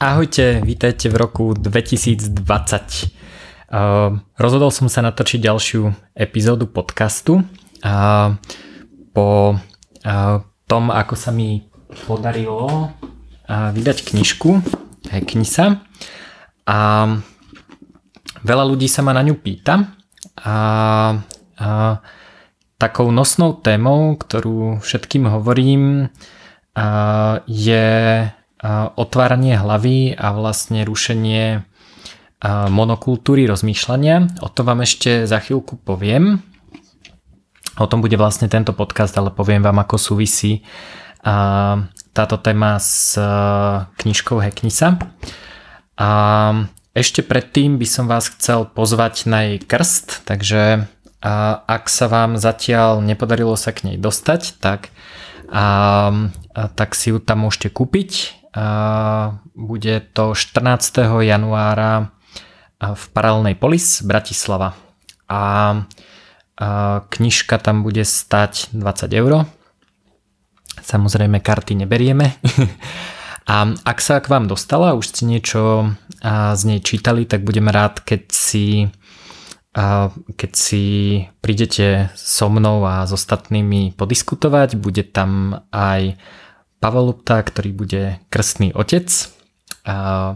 Ahojte, vítajte v roku 2020. Uh, rozhodol som sa natočiť ďalšiu epizódu podcastu. Uh, po uh, tom, ako sa mi podarilo vydať knižku Knisa a veľa ľudí sa ma na ňu pýta a, a takou nosnou témou, ktorú všetkým hovorím, je otváranie hlavy a vlastne rušenie monokultúry rozmýšľania. O tom vám ešte za chvíľku poviem. O tom bude vlastne tento podcast, ale poviem vám, ako súvisí táto téma s knižkou Heknisa. A ešte predtým by som vás chcel pozvať na jej krst, takže ak sa vám zatiaľ nepodarilo sa k nej dostať, tak, a, a, tak si ju tam môžete kúpiť bude to 14. januára v Paralelnej polis Bratislava. A knižka tam bude stať 20 eur. Samozrejme karty neberieme. A ak sa k vám dostala, už ste niečo z nej čítali, tak budem rád, keď si, keď si prídete so mnou a s ostatnými podiskutovať. Bude tam aj Pavel Lupta, ktorý bude krstný otec. A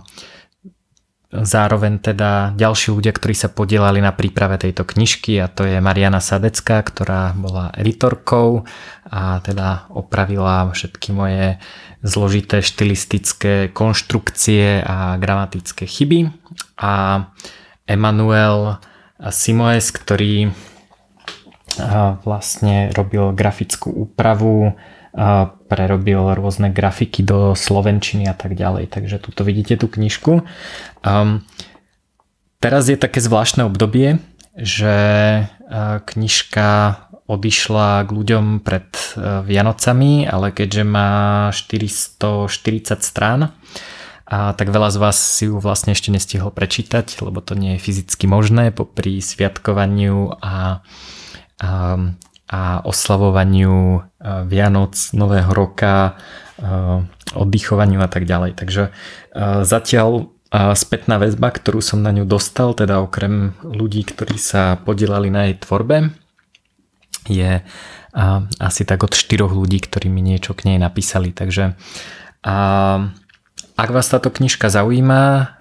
zároveň teda ďalší ľudia, ktorí sa podielali na príprave tejto knižky a to je Mariana Sadecká, ktorá bola editorkou a teda opravila všetky moje zložité štilistické konštrukcie a gramatické chyby a Emanuel Simoes, ktorý vlastne robil grafickú úpravu prerobil rôzne grafiky do slovenčiny a tak ďalej. Takže tuto vidíte tú knižku. Teraz je také zvláštne obdobie, že knižka odišla k ľuďom pred Vianocami, ale keďže má 440 strán, a tak veľa z vás si ju vlastne ešte nestihol prečítať, lebo to nie je fyzicky možné popri sviatkovaniu a, a a oslavovaniu e, Vianoc, Nového roka, e, oddychovaniu a tak ďalej. Takže e, zatiaľ spätná väzba, ktorú som na ňu dostal, teda okrem ľudí, ktorí sa podielali na jej tvorbe, je asi tak od štyroch ľudí, ktorí mi niečo k nej napísali. Takže ak vás táto knižka zaujíma,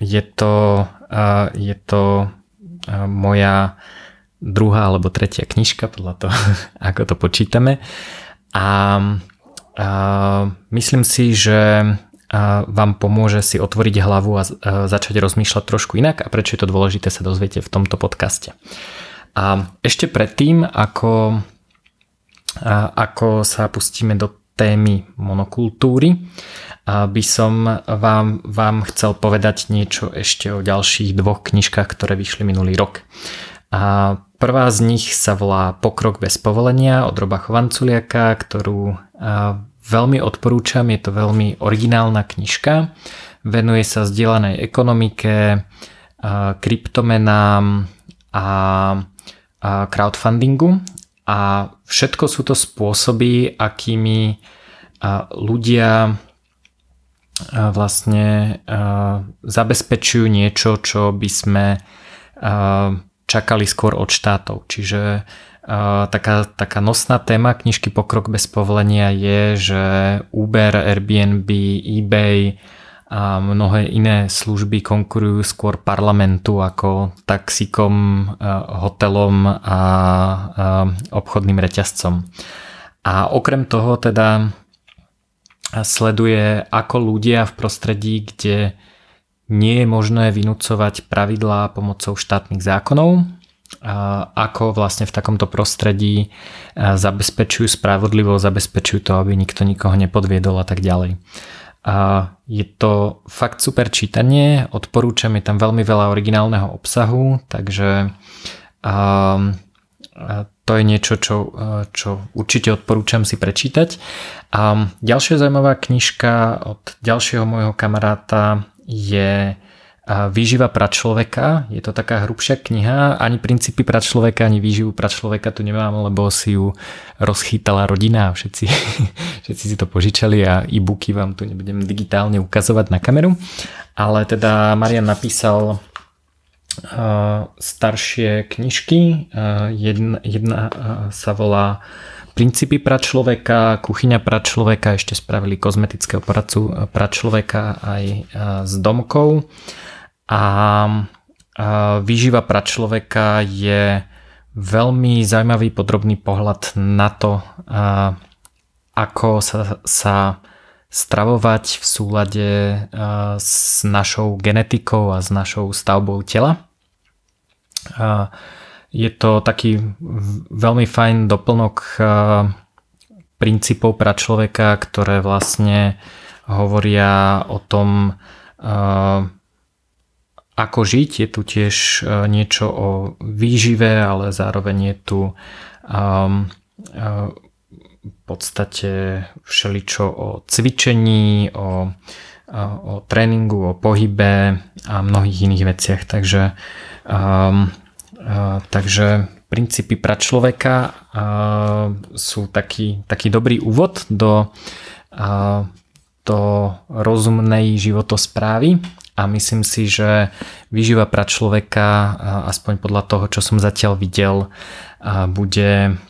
je to, je to moja druhá alebo tretia knižka, podľa toho, ako to počítame. A, a myslím si, že vám pomôže si otvoriť hlavu a začať rozmýšľať trošku inak a prečo je to dôležité sa dozviete v tomto podcaste. A ešte predtým, ako, ako sa pustíme do témy monokultúry, by som vám, vám chcel povedať niečo ešte o ďalších dvoch knižkách, ktoré vyšli minulý rok. A prvá z nich sa volá Pokrok bez povolenia od Roba Chovanculiaka, ktorú veľmi odporúčam, je to veľmi originálna knižka. Venuje sa zdieľanej ekonomike, kryptomenám a crowdfundingu a všetko sú to spôsoby, akými ľudia vlastne zabezpečujú niečo, čo by sme čakali skôr od štátov. Čiže taká, taká nosná téma knižky Pokrok bez povolenia je, že Uber, Airbnb, eBay a mnohé iné služby konkurujú skôr parlamentu ako taxikom, uh, hotelom a uh, obchodným reťazcom. A okrem toho teda sleduje, ako ľudia v prostredí, kde nie je možné vynúcovať pravidlá pomocou štátnych zákonov, ako vlastne v takomto prostredí zabezpečujú spravodlivosť, zabezpečujú to, aby nikto nikoho nepodviedol a tak ďalej. A je to fakt super čítanie, odporúčam, je tam veľmi veľa originálneho obsahu, takže to je niečo, čo, čo určite odporúčam si prečítať. A ďalšia zaujímavá knižka od ďalšieho môjho kamaráta je Výživa pra človeka, je to taká hrubšia kniha, ani princípy pra človeka, ani výživu pra človeka tu nemám, lebo si ju rozchýtala rodina a všetci, všetci si to požičali a e-booky vám tu nebudem digitálne ukazovať na kameru. Ale teda Marian napísal staršie knižky, jedna, jedna sa volá Princípy pra človeka, kuchyňa pra človeka, ešte spravili kozmetického poradcu pra človeka aj s domkou a výživa pra človeka je veľmi zaujímavý podrobný pohľad na to, ako sa, sa stravovať v súlade s našou genetikou a s našou stavbou tela. Je to taký veľmi fajn doplnok princípov pra človeka, ktoré vlastne hovoria o tom, ako žiť. Je tu tiež e, niečo o výžive, ale zároveň je tu um, uh, v podstate všeličo o cvičení, o, o tréningu, o pohybe a mnohých iných veciach. Takže, um, uh, takže princípy pra človeka uh, sú taký, taký dobrý úvod do, uh, do rozumnej životosprávy a myslím si, že výživa pra človeka, aspoň podľa toho, čo som zatiaľ videl, bude,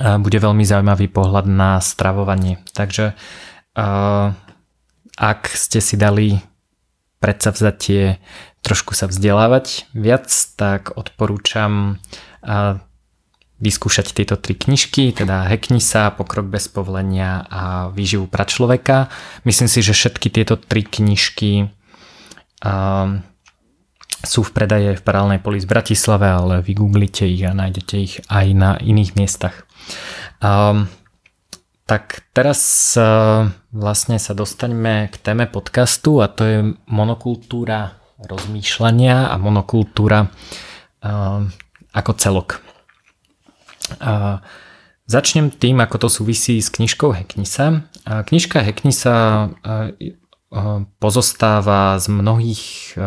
bude veľmi zaujímavý pohľad na stravovanie. Takže ak ste si dali predsavzatie trošku sa vzdelávať viac, tak odporúčam vyskúšať tieto tri knižky, teda Hekni sa, Pokrok bez povolenia a Výživu pra človeka. Myslím si, že všetky tieto tri knižky a sú v predaje v paralelnej poli z Bratislave, ale vygooglite ich a nájdete ich aj na iných miestach. Um, tak teraz uh, vlastne sa dostaňme k téme podcastu a to je monokultúra rozmýšľania a monokultúra uh, ako celok. Uh, začnem tým, ako to súvisí s knižkou Heknisa. Knižka Heknisa uh, pozostáva z mnohých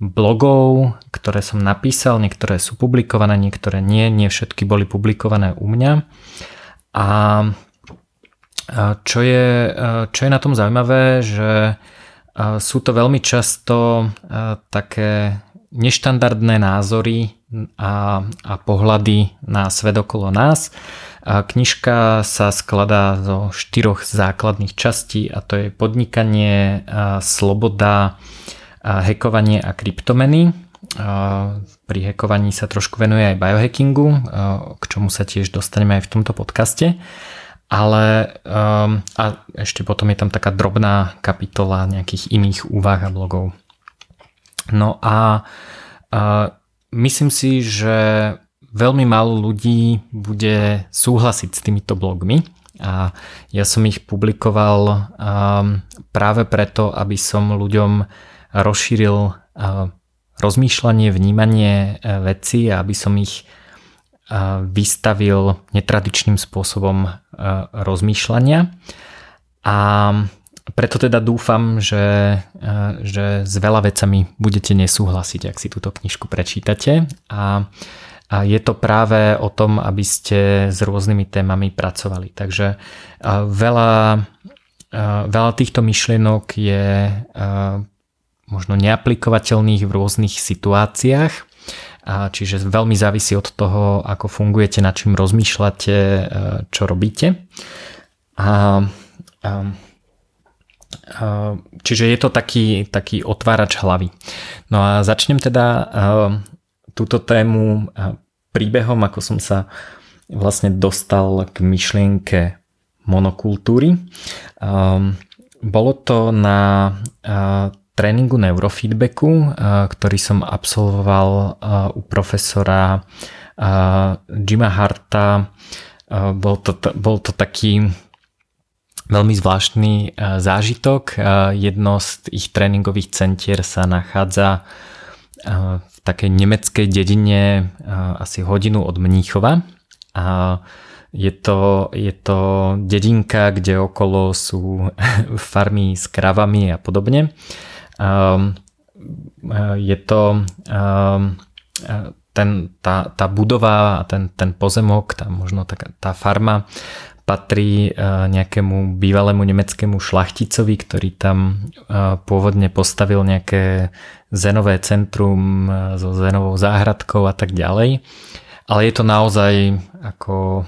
blogov, ktoré som napísal, niektoré sú publikované, niektoré nie, nie všetky boli publikované u mňa. A čo je, čo je na tom zaujímavé, že sú to veľmi často také neštandardné názory a, a pohľady na svet okolo nás Knižka sa skladá zo štyroch základných častí a to je podnikanie, sloboda, hekovanie a kryptomeny. Pri hekovaní sa trošku venuje aj biohackingu, k čomu sa tiež dostaneme aj v tomto podcaste. Ale a ešte potom je tam taká drobná kapitola nejakých iných úvah a blogov. No a myslím si, že veľmi málo ľudí bude súhlasiť s týmito blogmi a ja som ich publikoval um, práve preto, aby som ľuďom rozšíril uh, rozmýšľanie, vnímanie uh, veci a aby som ich uh, vystavil netradičným spôsobom rozmýšľania. A preto teda dúfam, že, že s veľa vecami budete nesúhlasiť, ak si túto knižku prečítate. A a je to práve o tom, aby ste s rôznymi témami pracovali. Takže veľa, veľa týchto myšlienok je možno neaplikovateľných v rôznych situáciách, čiže veľmi závisí od toho, ako fungujete, na čím rozmýšľate, čo robíte. A, a, čiže je to taký, taký otvárač hlavy. No a začnem teda túto tému príbehom, ako som sa vlastne dostal k myšlienke monokultúry. Um, bolo to na uh, tréningu neurofeedbacku, uh, ktorý som absolvoval uh, u profesora Jima Harta. Bol to, bol to taký veľmi zvláštny zážitok. Jedno z ich tréningových centier sa nachádza v takej nemeckej dedine asi hodinu od Mníchova. A je to, je to dedinka, kde okolo sú farmy s kravami a podobne. je to ten, tá, tá budova a ten, ten pozemok, tá, možno tá, tá farma patrí nejakému bývalému nemeckému šlachticovi, ktorý tam pôvodne postavil nejaké zenové centrum so zenovou záhradkou a tak ďalej. Ale je to naozaj ako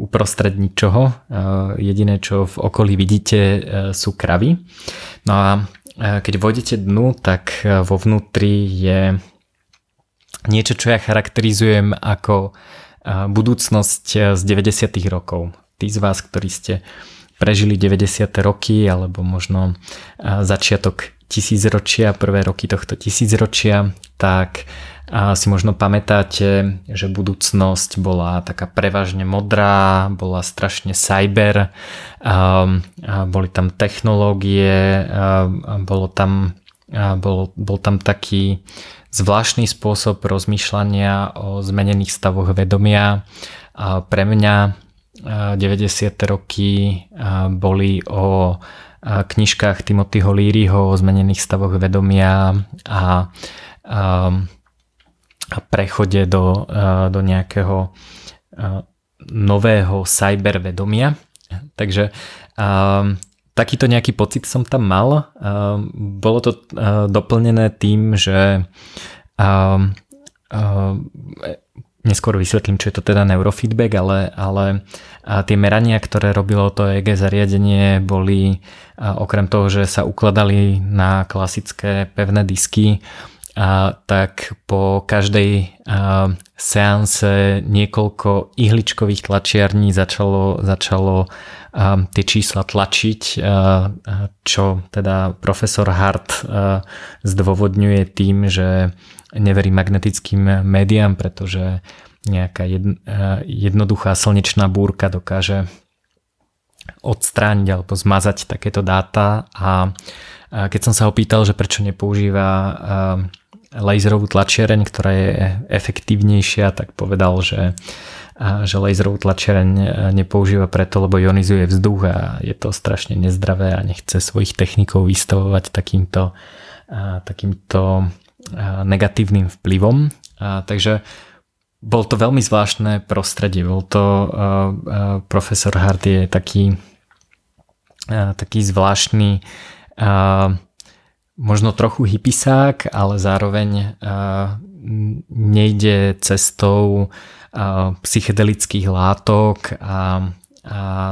uprostred ničoho. Jediné, čo v okolí vidíte, sú kravy. No a keď vôjdete dnu, tak vo vnútri je niečo, čo ja charakterizujem ako budúcnosť z 90. rokov. Tí z vás, ktorí ste prežili 90. roky alebo možno začiatok tisícročia, prvé roky tohto tisícročia, tak si možno pamätáte, že budúcnosť bola taká prevažne modrá, bola strašne cyber, boli tam technológie, bolo tam, bol, bol tam taký zvláštny spôsob rozmýšľania o zmenených stavoch vedomia. Pre mňa 90. roky boli o knižkách Timothyho Learyho o zmenených stavoch vedomia a, a, a prechode do, do nejakého nového cybervedomia. Takže takýto nejaký pocit som tam mal. Bolo to doplnené tým, že neskôr vysvetlím, čo je to teda neurofeedback, ale, ale tie merania, ktoré robilo to EG zariadenie, boli okrem toho, že sa ukladali na klasické pevné disky, a tak po každej a, seanse niekoľko ihličkových tlačiarní začalo, začalo a, tie čísla tlačiť, a, čo teda profesor Hart zdôvodňuje tým, že neverí magnetickým médiám, pretože nejaká jednoduchá slnečná búrka dokáže odstrániť alebo zmazať takéto dáta. A keď som sa ho pýtal, že prečo nepoužíva laserovú tlačiareň, ktorá je efektívnejšia, tak povedal, že, že laserovú tlačiareň nepoužíva preto, lebo ionizuje vzduch a je to strašne nezdravé a nechce svojich technikov vystavovať takýmto, takýmto negatívnym vplyvom. A, takže bol to veľmi zvláštne prostredie. Bol to uh, profesor Hart je taký, taký zvláštny možno trochu hypisák, ale zároveň uh, nejde cestou uh, psychedelických látok a, a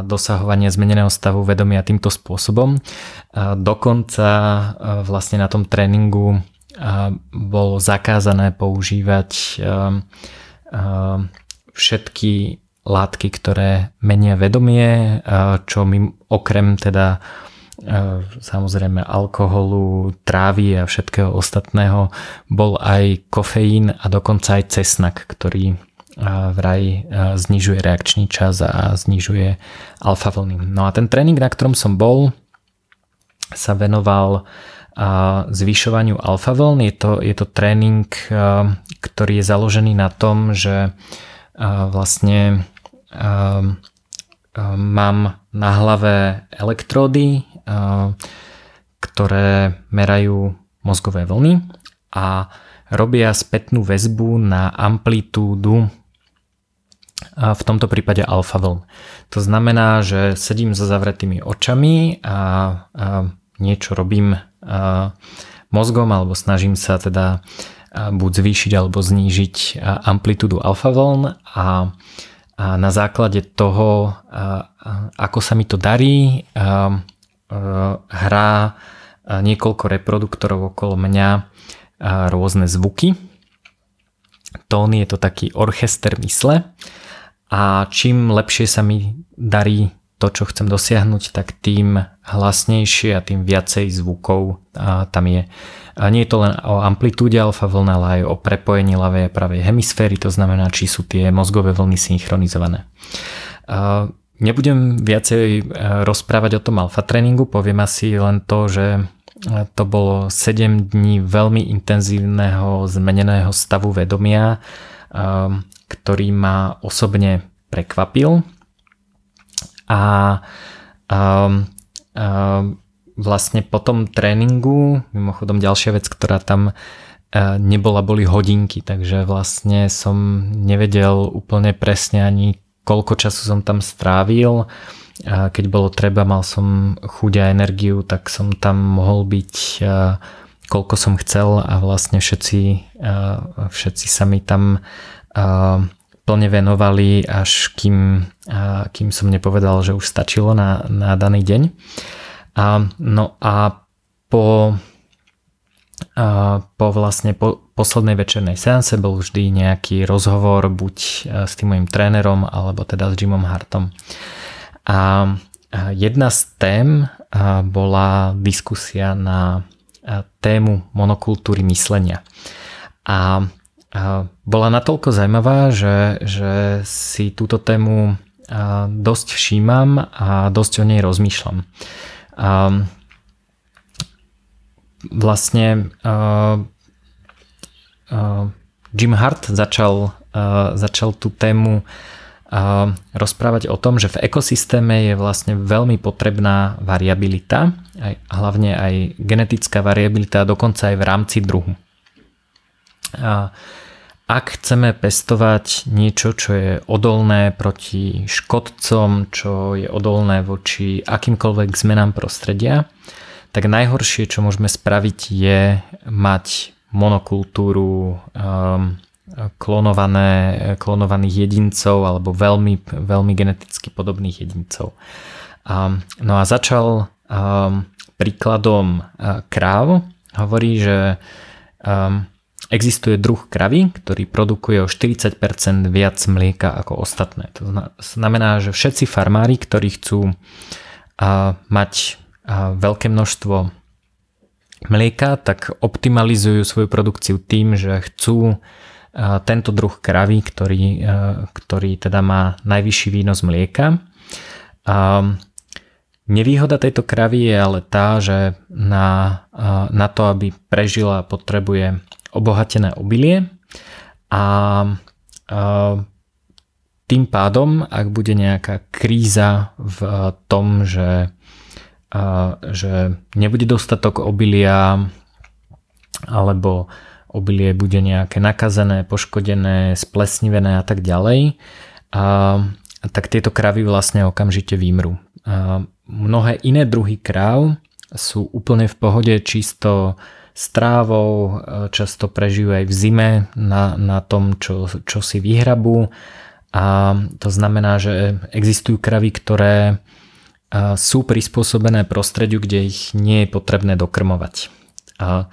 dosahovania zmeneného stavu vedomia týmto spôsobom. Dokonca vlastne na tom tréningu bolo zakázané používať všetky látky, ktoré menia vedomie, čo my okrem teda samozrejme alkoholu, trávy a všetkého ostatného bol aj kofeín a dokonca aj cesnak, ktorý vraj znižuje reakčný čas a znižuje alfa vlny. No a ten tréning, na ktorom som bol, sa venoval zvyšovaniu alfa vln. Je to, je to tréning, ktorý je založený na tom, že vlastne mám na hlave elektródy, ktoré merajú mozgové vlny a robia spätnú väzbu na amplitúdu v tomto prípade alfa vln. To znamená, že sedím so zavretými očami a, niečo robím mozgom alebo snažím sa teda buď zvýšiť alebo znížiť amplitúdu alfa vln a, a na základe toho, ako sa mi to darí, hrá niekoľko reproduktorov okolo mňa rôzne zvuky. Tóny je to taký orchester mysle a čím lepšie sa mi darí to, čo chcem dosiahnuť, tak tým hlasnejšie a tým viacej zvukov tam je. A nie je to len o amplitúde alfa vlna, ale aj o prepojení ľavej a pravej hemisféry, to znamená, či sú tie mozgové vlny synchronizované. A nebudem viacej e, rozprávať o tom alfa tréningu, poviem asi len to, že to bolo 7 dní veľmi intenzívneho zmeneného stavu vedomia, ktorý ma osobne prekvapil a um, um, vlastne po tom tréningu, mimochodom ďalšia vec, ktorá tam nebola, boli hodinky, takže vlastne som nevedel úplne presne ani koľko času som tam strávil. Keď bolo treba, mal som chuť a energiu, tak som tam mohol byť koľko som chcel a vlastne všetci, všetci sa mi tam plne venovali, až kým, kým som nepovedal, že už stačilo na, na daný deň. A, no a po, a po vlastne po poslednej večernej seanse bol vždy nejaký rozhovor buď s tým mojim trénerom alebo teda s Jimom Hartom. A jedna z tém bola diskusia na tému monokultúry myslenia. A bola natoľko zaujímavá, že, že si túto tému dosť všímam a dosť o nej rozmýšľam. Vlastne Jim Hart začal, začal tú tému rozprávať o tom, že v ekosystéme je vlastne veľmi potrebná variabilita, aj, hlavne aj genetická variabilita, dokonca aj v rámci druhu. A ak chceme pestovať niečo, čo je odolné proti škodcom, čo je odolné voči akýmkoľvek zmenám prostredia, tak najhoršie, čo môžeme spraviť, je mať monokultúru um, klonované, klonovaných jedincov alebo veľmi, veľmi geneticky podobných jedincov. Um, no a začal um, príkladom uh, kráv. Hovorí, že um, Existuje druh kravy, ktorý produkuje o 40% viac mlieka ako ostatné. To znamená, že všetci farmári, ktorí chcú mať veľké množstvo mlieka, tak optimalizujú svoju produkciu tým, že chcú tento druh kravy, ktorý, ktorý teda má najvyšší výnos mlieka. Nevýhoda tejto kravy je ale tá, že na, na to, aby prežila, potrebuje obohatené obilie a tým pádom, ak bude nejaká kríza v tom, že, že nebude dostatok obilia alebo obilie bude nejaké nakazené, poškodené, splesnivené a tak ďalej, a, tak tieto kravy vlastne okamžite vymrú. A mnohé iné druhy kráv sú úplne v pohode čisto strávou, e, často prežijú aj v zime na, na tom, čo, čo si vyhrabú a to znamená, že existujú kravy, ktoré e, sú prispôsobené prostrediu, kde ich nie je potrebné dokrmovať. A,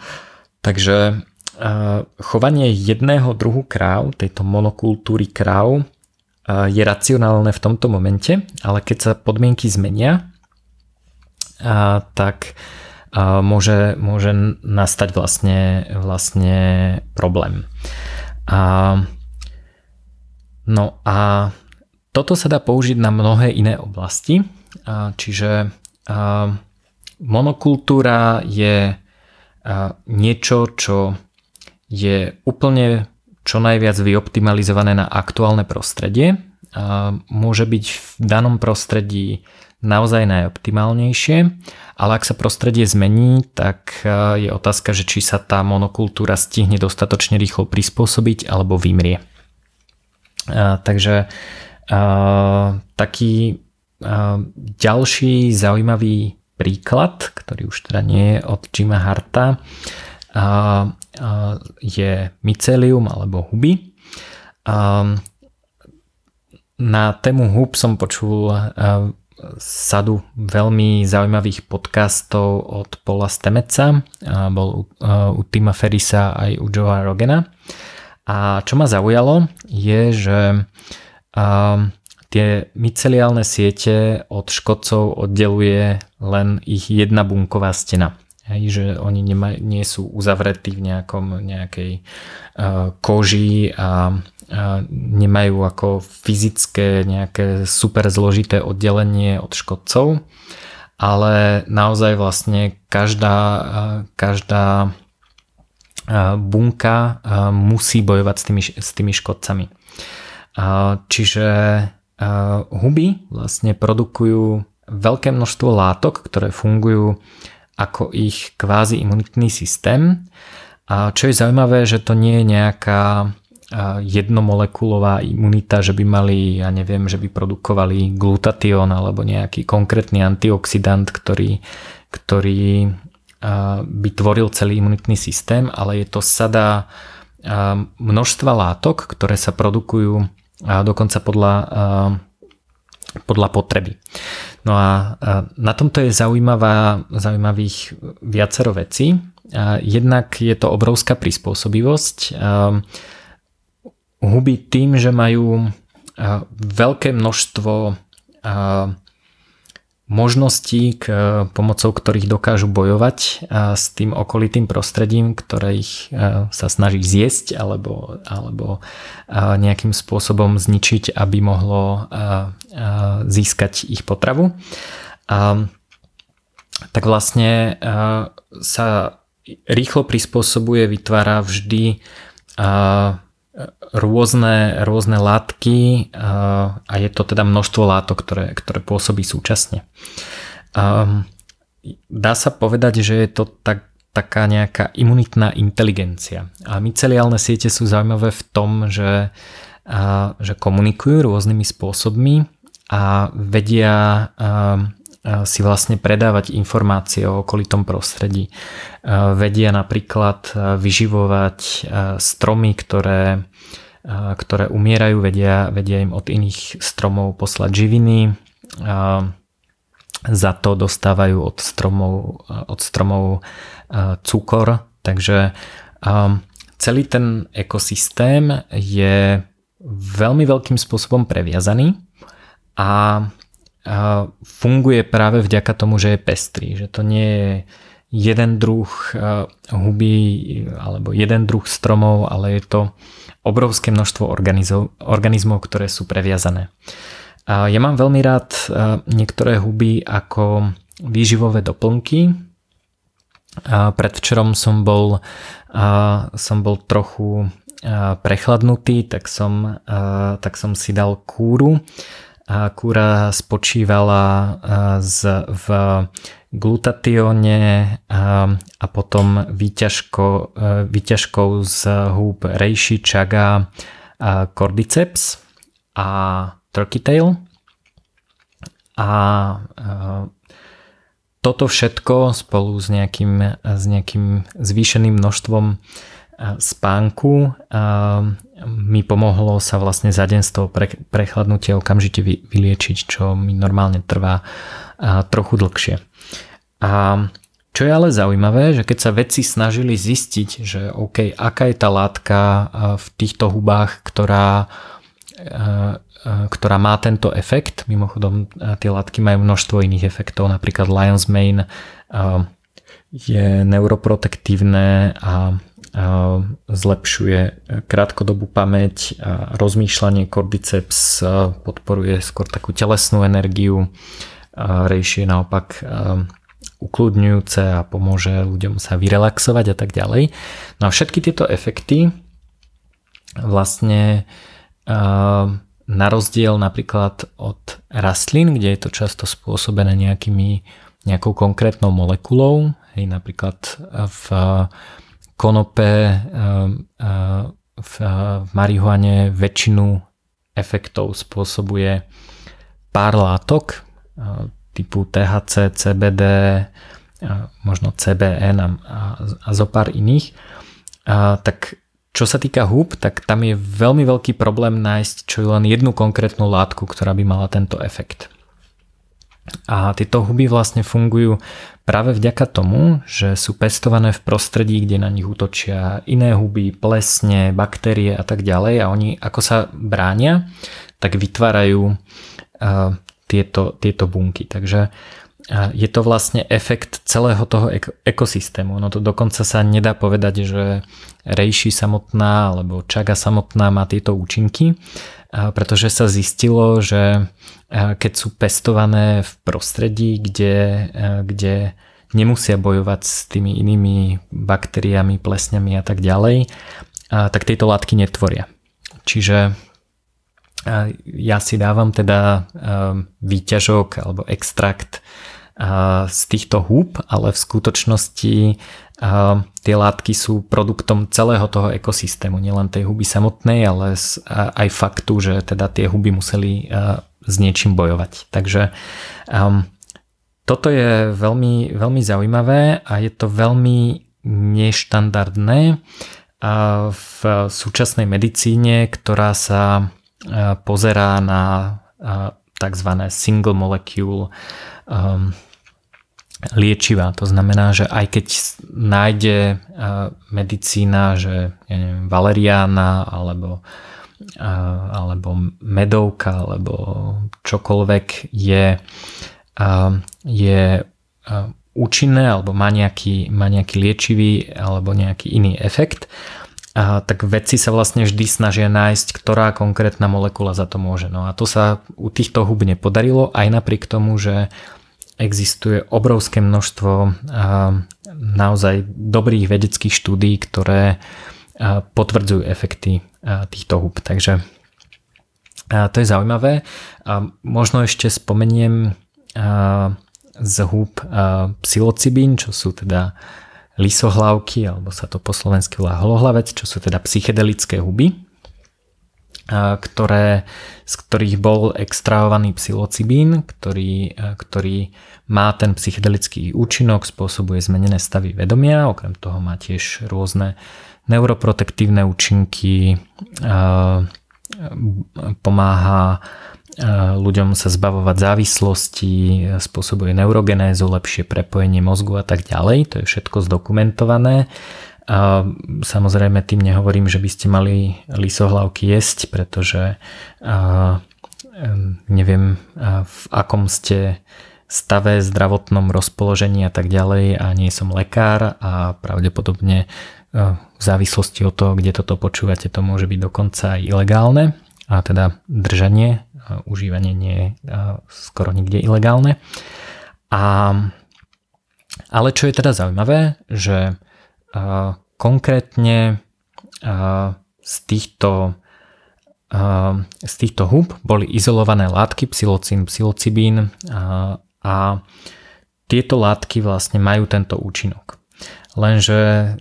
takže a, e, chovanie jedného druhu kráv, tejto monokultúry kráv, je racionálne v tomto momente, ale keď sa podmienky zmenia, a, tak môže, môže nastať vlastne, vlastne problém. A, no a toto sa dá použiť na mnohé iné oblasti, a, čiže a, monokultúra je a, niečo, čo je úplne čo najviac vyoptimalizované na aktuálne prostredie. A, môže byť v danom prostredí naozaj najoptimálnejšie, ale ak sa prostredie zmení, tak e, je otázka, že či sa tá monokultúra stihne dostatočne rýchlo prispôsobiť alebo vymrie. E, takže e, taký ďalší zaujímavý príklad, ktorý už teda nie je od Jima Harta, je mycelium alebo huby. Na tému hub som počul sadu veľmi zaujímavých podcastov od Paula Stemeca, bol u, u Tima Ferisa aj u Joea Rogena. A čo ma zaujalo je, že tie myceliálne siete od škodcov oddeluje len ich jedna bunková stena. Hej, že oni nema, nie sú uzavretí v nejakom, nejakej uh, koži a nemajú ako fyzické nejaké super zložité oddelenie od škodcov, ale naozaj vlastne každá, každá bunka musí bojovať s tými, s tými škodcami. Čiže huby vlastne produkujú veľké množstvo látok, ktoré fungujú ako ich kvázi imunitný systém. A čo je zaujímavé, že to nie je nejaká jednomolekulová imunita, že by mali, ja neviem, že by produkovali glutatión alebo nejaký konkrétny antioxidant, ktorý, ktorý by tvoril celý imunitný systém, ale je to sada množstva látok, ktoré sa produkujú dokonca podľa, podľa potreby. No a na tomto je zaujímavá, zaujímavých viacero vecí. Jednak je to obrovská prispôsobivosť. Huby tým, že majú veľké množstvo možností, k, e, pomocou ktorých dokážu bojovať s tým okolitým prostredím, ktoré ich e, sa snaží zjesť alebo, alebo nejakým spôsobom zničiť, aby mohlo získať ich potravu. Tak vlastne sa rýchlo prispôsobuje, vytvára vždy rôzne, rôzne látky a je to teda množstvo látok, ktoré, ktoré pôsobí súčasne. Dá sa povedať, že je to tak, taká nejaká imunitná inteligencia. A myceliálne siete sú zaujímavé v tom, že, že komunikujú rôznymi spôsobmi a vedia si vlastne predávať informácie o okolitom prostredí. Vedia napríklad vyživovať stromy, ktoré, ktoré umierajú, vedia, vedia im od iných stromov poslať živiny. Za to dostávajú od stromov, od stromov cukor. Takže celý ten ekosystém je veľmi veľkým spôsobom previazaný a funguje práve vďaka tomu, že je pestrý, že to nie je jeden druh huby alebo jeden druh stromov, ale je to obrovské množstvo organizmov, ktoré sú previazané. Ja mám veľmi rád niektoré huby ako výživové doplnky. Predvčerom som bol, som bol trochu prechladnutý, tak som, tak som si dal kúru kúra spočívala z, v glutatióne a, potom výťažko, výťažkou z húb rejši, čaga, cordyceps a turkey tail. A, a toto všetko spolu s nejakým, s nejakým zvýšeným množstvom spánku mi pomohlo sa vlastne za deň z toho prechladnutia okamžite vyliečiť, čo mi normálne trvá trochu dlhšie. A čo je ale zaujímavé, že keď sa vedci snažili zistiť, že OK, aká je tá látka v týchto hubách, ktorá, ktorá má tento efekt, mimochodom tie látky majú množstvo iných efektov, napríklad Lion's Mane je neuroprotektívne a zlepšuje krátkodobú pamäť, rozmýšľanie, cordyceps podporuje skôr takú telesnú energiu, rejšie naopak ukludňujúce a pomôže ľuďom sa vyrelaxovať a tak ďalej. No a všetky tieto efekty vlastne na rozdiel napríklad od rastlín, kde je to často spôsobené nejakými, nejakou konkrétnou molekulou, hej, napríklad v konope ehm, ehm, v marihuane väčšinu efektov spôsobuje pár látok ehm, typu THC, CBD, možno CBN a, a zo pár iných. A, tak čo sa týka húb, tak tam je veľmi veľký problém nájsť čo je len jednu konkrétnu látku, ktorá by mala tento efekt. A tieto huby vlastne fungujú práve vďaka tomu, že sú pestované v prostredí, kde na nich útočia iné huby, plesne, baktérie a tak ďalej a oni ako sa bránia, tak vytvárajú uh, tieto, tieto bunky. Takže uh, je to vlastne efekt celého toho ekosystému. No to dokonca sa nedá povedať, že rejši samotná alebo čaga samotná má tieto účinky, pretože sa zistilo, že keď sú pestované v prostredí, kde, kde nemusia bojovať s tými inými baktériami, plesňami a tak ďalej, tak tieto látky netvoria. Čiže ja si dávam teda výťažok alebo extrakt z týchto húb, ale v skutočnosti tie látky sú produktom celého toho ekosystému, nielen tej huby samotnej, ale aj faktu, že teda tie huby museli s niečím bojovať. Takže toto je veľmi, veľmi zaujímavé a je to veľmi neštandardné v súčasnej medicíne, ktorá sa pozerá na tzv. single molecule liečiva. To znamená, že aj keď nájde medicína, že ja neviem, valeriána alebo, alebo medovka alebo čokoľvek je, je účinné alebo má nejaký, má nejaký liečivý alebo nejaký iný efekt, a tak vedci sa vlastne vždy snažia nájsť, ktorá konkrétna molekula za to môže. No a to sa u týchto hub nepodarilo, aj napriek tomu, že existuje obrovské množstvo naozaj dobrých vedeckých štúdí, ktoré potvrdzujú efekty týchto hub. Takže to je zaujímavé. Možno ešte spomeniem z húb psilocibín, čo sú teda lisohlavky, alebo sa to po slovensky volá holohlavec, čo sú teda psychedelické huby, ktoré, z ktorých bol extrahovaný psilocibín, ktorý, ktorý má ten psychedelický účinok, spôsobuje zmenené stavy vedomia, okrem toho má tiež rôzne neuroprotektívne účinky, pomáha ľuďom sa zbavovať závislosti, spôsobuje neurogenézu, lepšie prepojenie mozgu a tak ďalej. To je všetko zdokumentované. A samozrejme tým nehovorím, že by ste mali lisohlavky jesť, pretože a, neviem v akom ste stave, zdravotnom rozpoložení a tak ďalej a nie som lekár a pravdepodobne v závislosti od toho, kde toto počúvate, to môže byť dokonca aj ilegálne a teda držanie užívanie nie je skoro nikde ilegálne. A, ale čo je teda zaujímavé, že konkrétne z týchto z týchto hub boli izolované látky psilocín, psilocibín a, tieto látky vlastne majú tento účinok. Lenže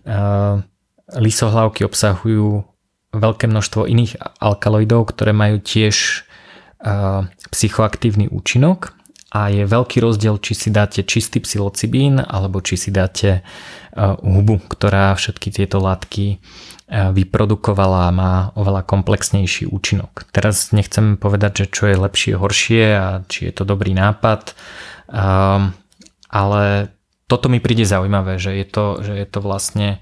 lisohlavky obsahujú veľké množstvo iných alkaloidov, ktoré majú tiež psychoaktívny účinok a je veľký rozdiel, či si dáte čistý psilocibín alebo či si dáte hubu, ktorá všetky tieto látky vyprodukovala a má oveľa komplexnejší účinok. Teraz nechcem povedať, že čo je lepšie, horšie a či je to dobrý nápad, ale toto mi príde zaujímavé, že je to, že je to vlastne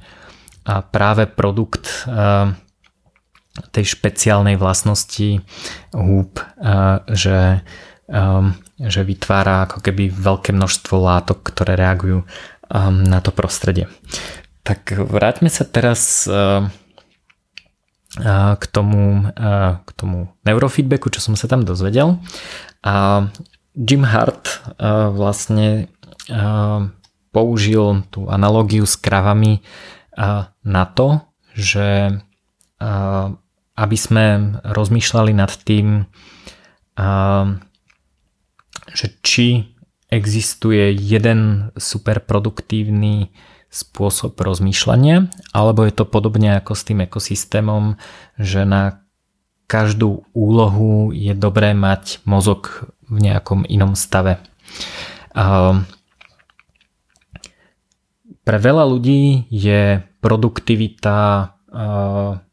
práve produkt tej špeciálnej vlastnosti húb, že, že vytvára ako keby veľké množstvo látok, ktoré reagujú na to prostredie. Tak vráťme sa teraz k tomu, k tomu neurofeedbacku, čo som sa tam dozvedel. A Jim Hart vlastne použil tú analogiu s kravami na to, že aby sme rozmýšľali nad tým, že či existuje jeden superproduktívny spôsob rozmýšľania, alebo je to podobne ako s tým ekosystémom, že na každú úlohu je dobré mať mozog v nejakom inom stave. Pre veľa ľudí je produktivita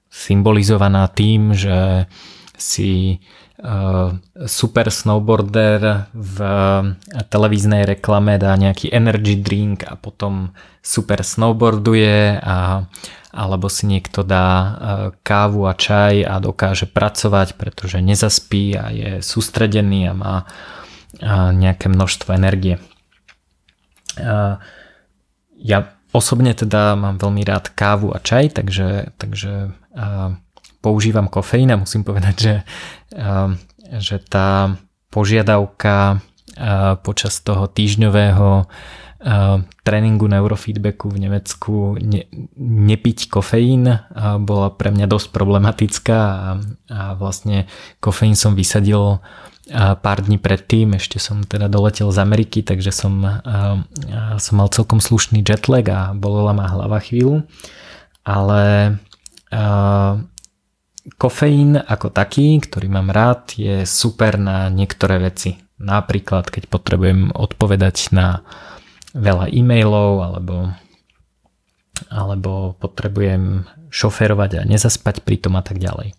symbolizovaná tým, že si super snowboarder v televíznej reklame dá nejaký energy drink a potom super snowboarduje a alebo si niekto dá uh, kávu a čaj a dokáže pracovať, pretože nezaspí a je sústredený a má nejaké množstvo energie. Ja Osobne teda mám veľmi rád kávu a čaj, takže, takže používam kofeín a musím povedať, že, uh, že tá požiadavka uh, počas toho týždňového tréningu neurofeedbacku v Nemecku ne, nepiť kofeín bola pre mňa dosť problematická a, a vlastne kofeín som vysadil pár dní predtým, ešte som teda doletel z Ameriky, takže som, som mal celkom slušný jetlag a bolela ma hlava chvíľu, ale kofeín ako taký, ktorý mám rád, je super na niektoré veci. Napríklad, keď potrebujem odpovedať na veľa e-mailov alebo, alebo potrebujem šoferovať a nezaspať pri tom a tak ďalej.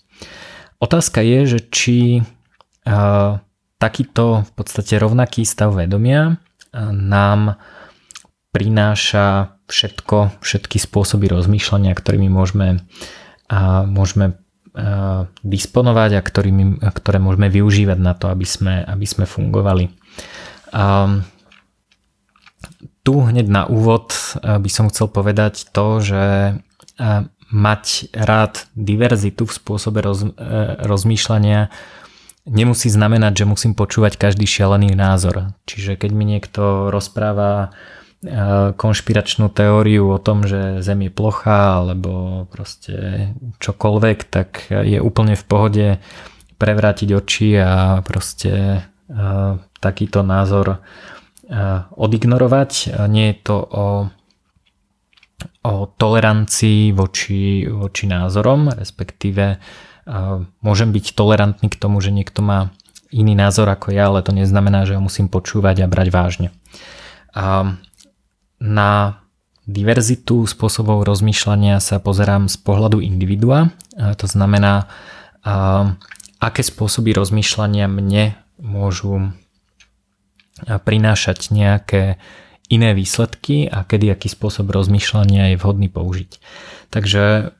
Otázka je, že či uh, takýto v podstate rovnaký stav vedomia nám prináša všetko, všetky spôsoby rozmýšľania, ktorými môžeme, uh, môžeme disponovať a ktorými, ktoré môžeme využívať na to, aby sme, aby sme fungovali. Um, tu hneď na úvod eh, by som chcel povedať to, že eh, mať rád diverzitu v spôsobe roz, eh, rozmýšľania nemusí znamenať, že musím počúvať každý šialený názor. Čiže keď mi niekto rozpráva konšpiračnú teóriu o tom, že Zem je plochá alebo proste čokoľvek, tak je úplne v pohode prevrátiť oči a proste takýto názor odignorovať. Nie je to o, o tolerancii voči, voči názorom, respektíve môžem byť tolerantný k tomu, že niekto má iný názor ako ja, ale to neznamená, že ho musím počúvať a brať vážne. A na diverzitu spôsobov rozmýšľania sa pozerám z pohľadu individua. To znamená, aké spôsoby rozmýšľania mne môžu prinášať nejaké iné výsledky a kedy aký spôsob rozmýšľania je vhodný použiť. Takže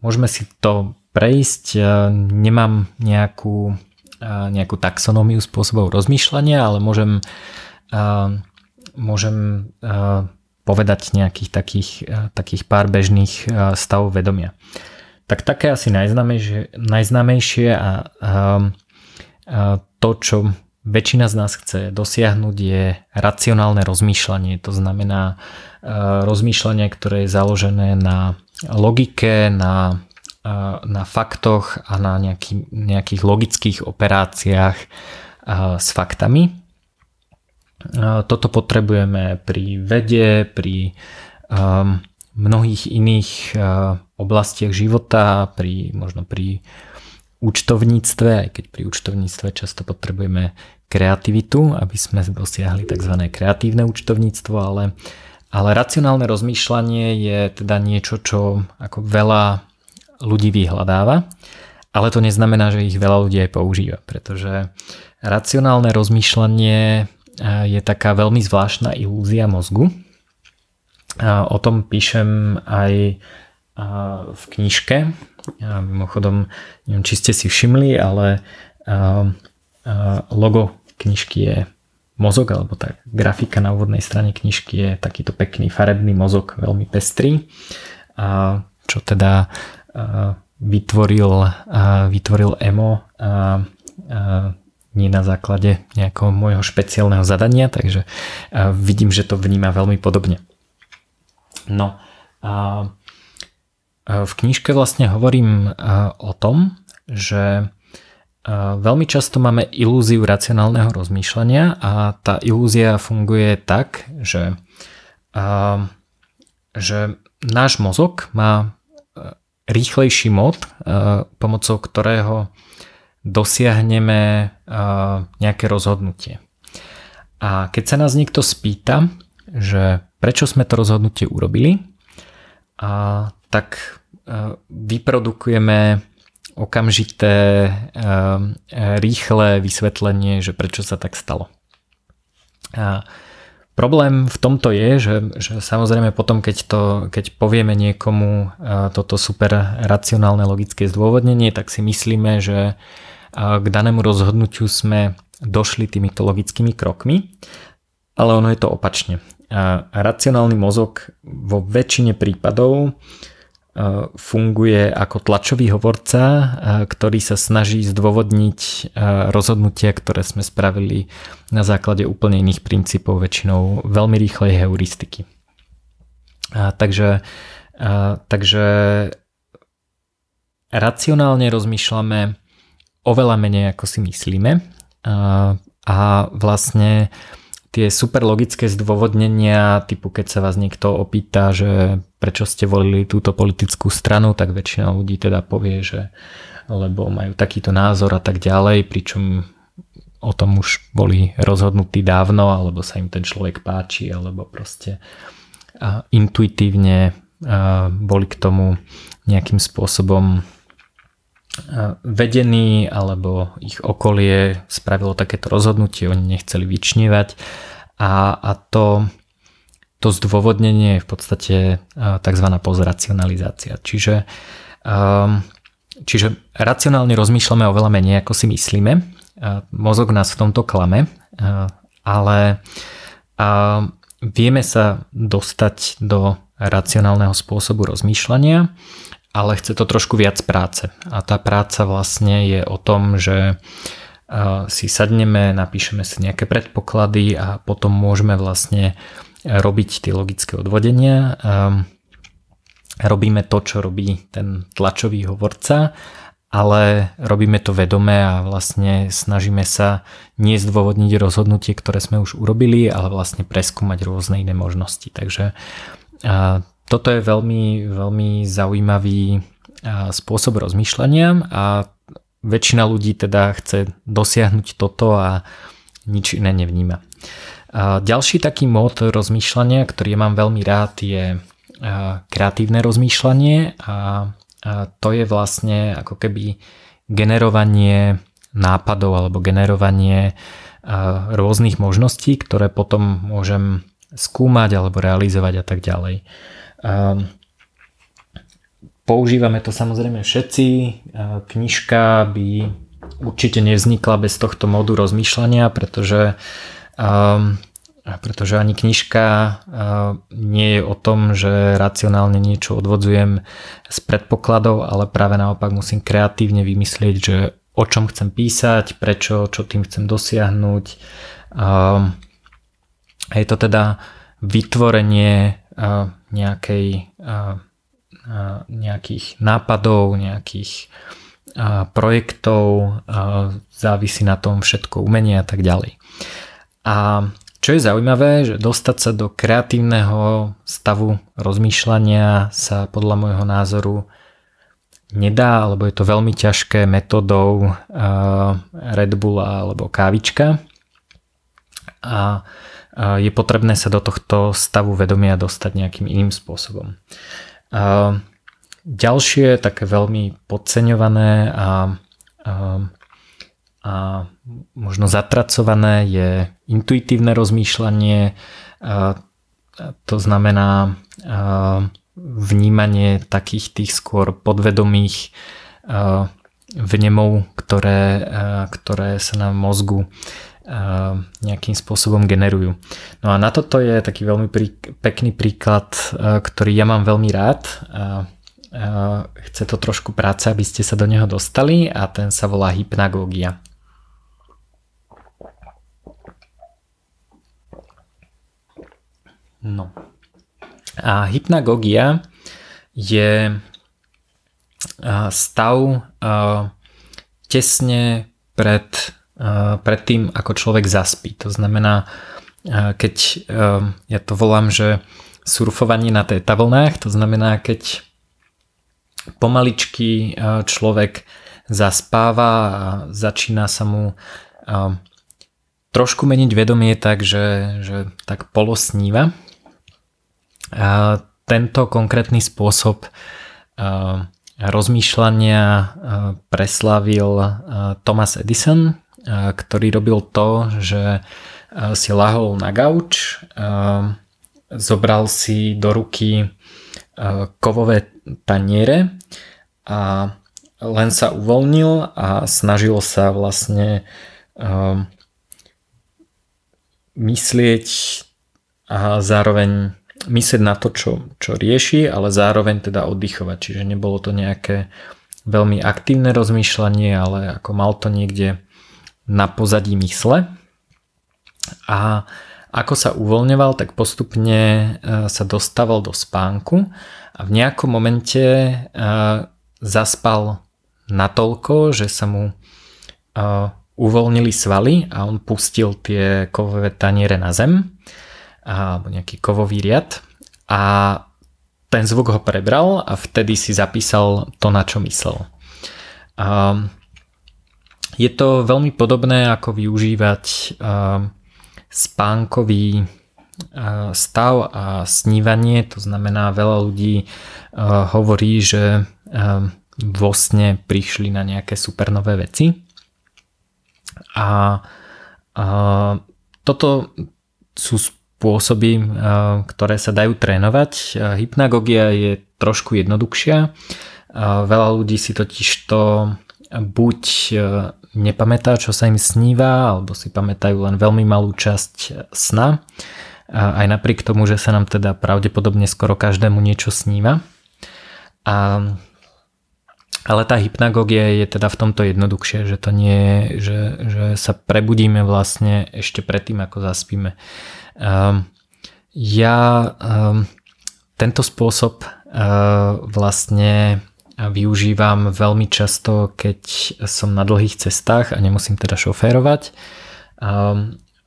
môžeme si to prejsť. Nemám nejakú, nejakú taxonómiu spôsobov rozmýšľania, ale môžem, môžem povedať nejakých takých, takých pár bežných stavov vedomia. Tak také asi najznámejšie, najznámejšie a, a, a to, čo väčšina z nás chce dosiahnuť je racionálne rozmýšľanie. To znamená rozmýšľanie, ktoré je založené na logike, na, na faktoch a na nejaký, nejakých logických operáciách s faktami. Toto potrebujeme pri vede, pri mnohých iných oblastiach života, pri, možno pri účtovníctve, aj keď pri účtovníctve často potrebujeme kreativitu, aby sme dosiahli tzv. kreatívne účtovníctvo, ale, ale racionálne rozmýšľanie je teda niečo, čo ako veľa ľudí vyhľadáva, ale to neznamená, že ich veľa ľudí aj používa, pretože racionálne rozmýšľanie je taká veľmi zvláštna ilúzia mozgu. O tom píšem aj v knižke. Mimochodom, neviem, či ste si všimli, ale logo knižky je mozog, alebo tá grafika na úvodnej strane knižky je takýto pekný farebný mozog, veľmi pestrý, čo teda vytvoril, vytvoril Emo nie na základe nejakého môjho špeciálneho zadania, takže vidím, že to vníma veľmi podobne. No, v knižke vlastne hovorím o tom, že veľmi často máme ilúziu racionálneho rozmýšľania a tá ilúzia funguje tak, že, že náš mozog má rýchlejší mod, pomocou ktorého dosiahneme nejaké rozhodnutie. A keď sa nás niekto spýta, že prečo sme to rozhodnutie urobili, tak vyprodukujeme okamžité rýchle vysvetlenie, že prečo sa tak stalo. A problém v tomto je, že, že samozrejme potom, keď, to, keď povieme niekomu toto super racionálne logické zdôvodnenie, tak si myslíme, že k danému rozhodnutiu sme došli týmito logickými krokmi, ale ono je to opačne. Racionálny mozog vo väčšine prípadov funguje ako tlačový hovorca, ktorý sa snaží zdôvodniť rozhodnutia, ktoré sme spravili na základe úplne iných princípov, väčšinou veľmi rýchlej heuristiky. Takže, takže racionálne rozmýšľame oveľa menej ako si myslíme. A vlastne tie super logické zdôvodnenia, typu keď sa vás niekto opýta, že prečo ste volili túto politickú stranu, tak väčšina ľudí teda povie, že lebo majú takýto názor a tak ďalej, pričom o tom už boli rozhodnutí dávno, alebo sa im ten človek páči, alebo proste intuitívne boli k tomu nejakým spôsobom vedení alebo ich okolie spravilo takéto rozhodnutie, oni nechceli vyčnievať a, a to, to zdôvodnenie je v podstate tzv. pozracionalizácia. Čiže, čiže racionálne rozmýšľame oveľa menej ako si myslíme. Mozog nás v tomto klame, ale vieme sa dostať do racionálneho spôsobu rozmýšľania ale chce to trošku viac práce. A tá práca vlastne je o tom, že si sadneme, napíšeme si nejaké predpoklady a potom môžeme vlastne robiť tie logické odvodenia. Robíme to, čo robí ten tlačový hovorca, ale robíme to vedome a vlastne snažíme sa nie zdôvodniť rozhodnutie, ktoré sme už urobili, ale vlastne preskúmať rôzne iné možnosti. Takže toto je veľmi, veľmi zaujímavý spôsob rozmýšľania a väčšina ľudí teda chce dosiahnuť toto a nič iné nevníma. A ďalší taký mód rozmýšľania, ktorý mám veľmi rád, je kreatívne rozmýšľanie a to je vlastne ako keby generovanie nápadov alebo generovanie rôznych možností, ktoré potom môžem skúmať alebo realizovať a tak ďalej. Ehm, používame to samozrejme všetci. Ehm, knižka by určite nevznikla bez tohto modu rozmýšľania, pretože um, pretože ani knižka nie je o tom, že racionálne niečo odvodzujem z predpokladov, ale práve naopak musím kreatívne vymyslieť, že o čom chcem písať, prečo, čo tým chcem dosiahnuť. Je to teda vytvorenie nejakej, nejakých nápadov, nejakých projektov, závisí na tom všetko umenie a tak ďalej. A čo je zaujímavé, že dostať sa do kreatívneho stavu rozmýšľania sa podľa môjho názoru nedá, alebo je to veľmi ťažké metodou Red Bulla alebo kávička. A je potrebné sa do tohto stavu vedomia dostať nejakým iným spôsobom. Ďalšie, také veľmi podceňované a, a, a možno zatracované je intuitívne rozmýšľanie, a, to znamená vnímanie takých tých skôr podvedomých vnemov, ktoré, ktoré sa na mozgu nejakým spôsobom generujú. No a na toto je taký veľmi prí, pekný príklad, ktorý ja mám veľmi rád. Chce to trošku práce, aby ste sa do neho dostali a ten sa volá hypnagógia. No. A hypnagógia je stav tesne pred predtým, ako človek zaspí. To znamená, keď ja to volám, že surfovanie na téta vlnách, to znamená, keď pomaličky človek zaspáva a začína sa mu trošku meniť vedomie tak, že, že tak polosníva. A tento konkrétny spôsob rozmýšľania preslavil Thomas Edison ktorý robil to, že si lahol na gauč, zobral si do ruky kovové taniere a len sa uvoľnil a snažil sa vlastne myslieť a zároveň myslieť na to, čo, čo rieši, ale zároveň teda oddychovať. Čiže nebolo to nejaké veľmi aktívne rozmýšľanie, ale ako mal to niekde na pozadí mysle. A ako sa uvoľňoval, tak postupne e, sa dostával do spánku a v nejakom momente e, zaspal natoľko, že sa mu e, uvoľnili svaly a on pustil tie kovové taniere na zem alebo nejaký kovový riad a ten zvuk ho prebral a vtedy si zapísal to, na čo myslel. Je to veľmi podobné ako využívať spánkový stav a snívanie, to znamená veľa ľudí hovorí, že vo sne prišli na nejaké supernové veci a toto sú spôsoby, ktoré sa dajú trénovať. Hypnagogia je trošku jednoduchšia. Veľa ľudí si totiž to buď nepamätá, čo sa im sníva, alebo si pamätajú len veľmi malú časť sna. Aj napriek tomu, že sa nám teda pravdepodobne skoro každému niečo sníva. A, ale tá hypnagogia je teda v tomto jednoduchšie, že to nie je, že, že sa prebudíme vlastne ešte predtým, ako zaspíme. Um, ja um, tento spôsob uh, vlastne využívam veľmi často, keď som na dlhých cestách a nemusím teda šoférovať.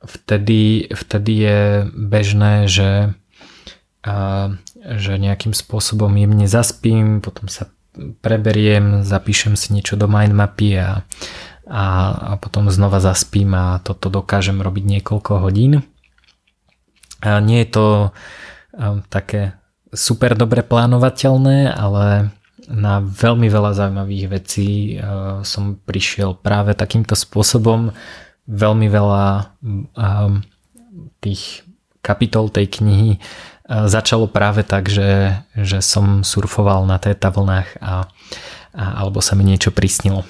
Vtedy, vtedy je bežné, že, že nejakým spôsobom jemne zaspím, potom sa preberiem, zapíšem si niečo do mindmapy a, a, a potom znova zaspím a toto dokážem robiť niekoľko hodín. A nie je to také super dobre plánovateľné, ale na veľmi veľa zaujímavých vecí som prišiel práve takýmto spôsobom. Veľmi veľa tých kapitol tej knihy začalo práve tak, že, že som surfoval na téta vlnách a, a, alebo sa mi niečo prisnilo.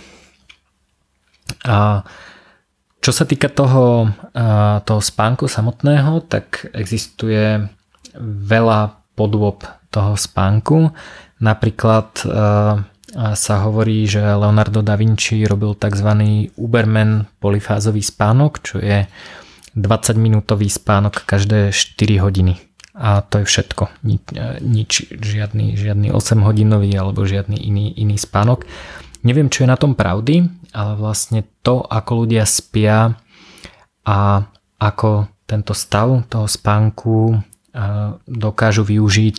A čo sa týka toho, toho spánku samotného, tak existuje veľa podôb toho spánku. Napríklad uh, sa hovorí, že Leonardo da Vinci robil tzv. Uberman polifázový spánok, čo je 20 minútový spánok každé 4 hodiny. A to je všetko. Ni, nič, žiadny, žiadny 8 hodinový alebo žiadny iný, iný spánok. Neviem, čo je na tom pravdy, ale vlastne to, ako ľudia spia a ako tento stav toho spánku dokážu využiť,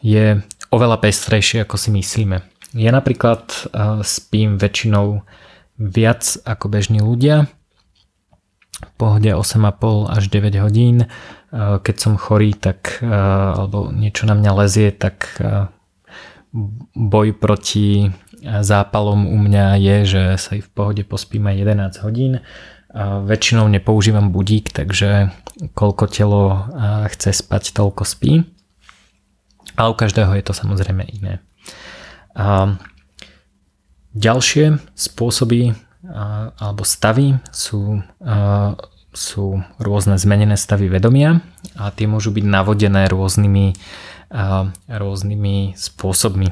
je oveľa pestrejšie, ako si myslíme. Ja napríklad spím väčšinou viac ako bežní ľudia, v pohode 8,5 až 9 hodín. Keď som chorý, tak, alebo niečo na mňa lezie, tak boj proti zápalom u mňa je, že sa i v pohode pospím aj 11 hodín. Väčšinou nepoužívam budík, takže koľko telo chce spať, toľko spí a u každého je to samozrejme iné. A ďalšie spôsoby alebo stavy sú, sú rôzne zmenené stavy vedomia a tie môžu byť navodené rôznymi, rôznymi spôsobmi.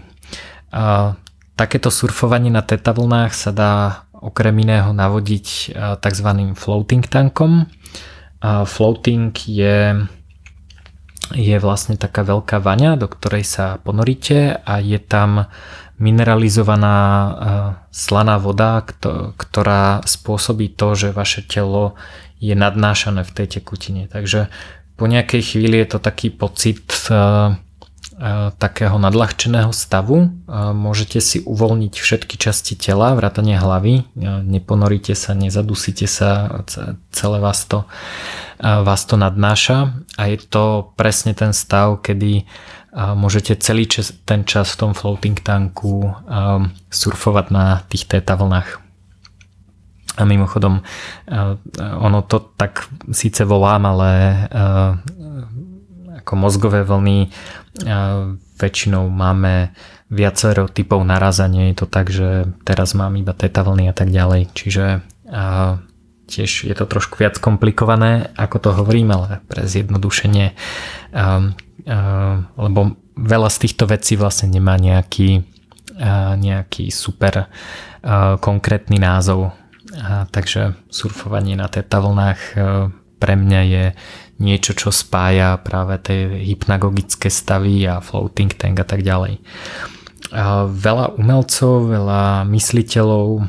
A, takéto surfovanie na teta vlnách sa dá okrem iného navodiť tzv. floating tankom. A floating je je vlastne taká veľká vaňa, do ktorej sa ponoríte a je tam mineralizovaná e, slaná voda, ktorá spôsobí to, že vaše telo je nadnášané v tej tekutine. Takže po nejakej chvíli je to taký pocit e, E, takého nadľahčeného stavu. E, môžete si uvoľniť všetky časti tela, vrátane hlavy, e, neponoríte sa, nezadusíte sa, celé vás to, vás to nadnáša a je to presne ten stav, kedy môžete celý čas, ten čas v tom floating tanku surfovať na tých teta vlnách. A mimochodom, ono to tak síce volám, ale ako mozgové vlny väčšinou máme viacero typov narazania, je to tak, že teraz mám iba teta vlny a tak ďalej, čiže tiež je to trošku viac komplikované, ako to hovorím, ale pre zjednodušenie, lebo veľa z týchto vecí vlastne nemá nejaký, nejaký super konkrétny názov. Takže surfovanie na teta vlnách pre mňa je niečo, čo spája práve tie hypnagogické stavy a floating tank a tak ďalej. Uh, veľa umelcov, veľa mysliteľov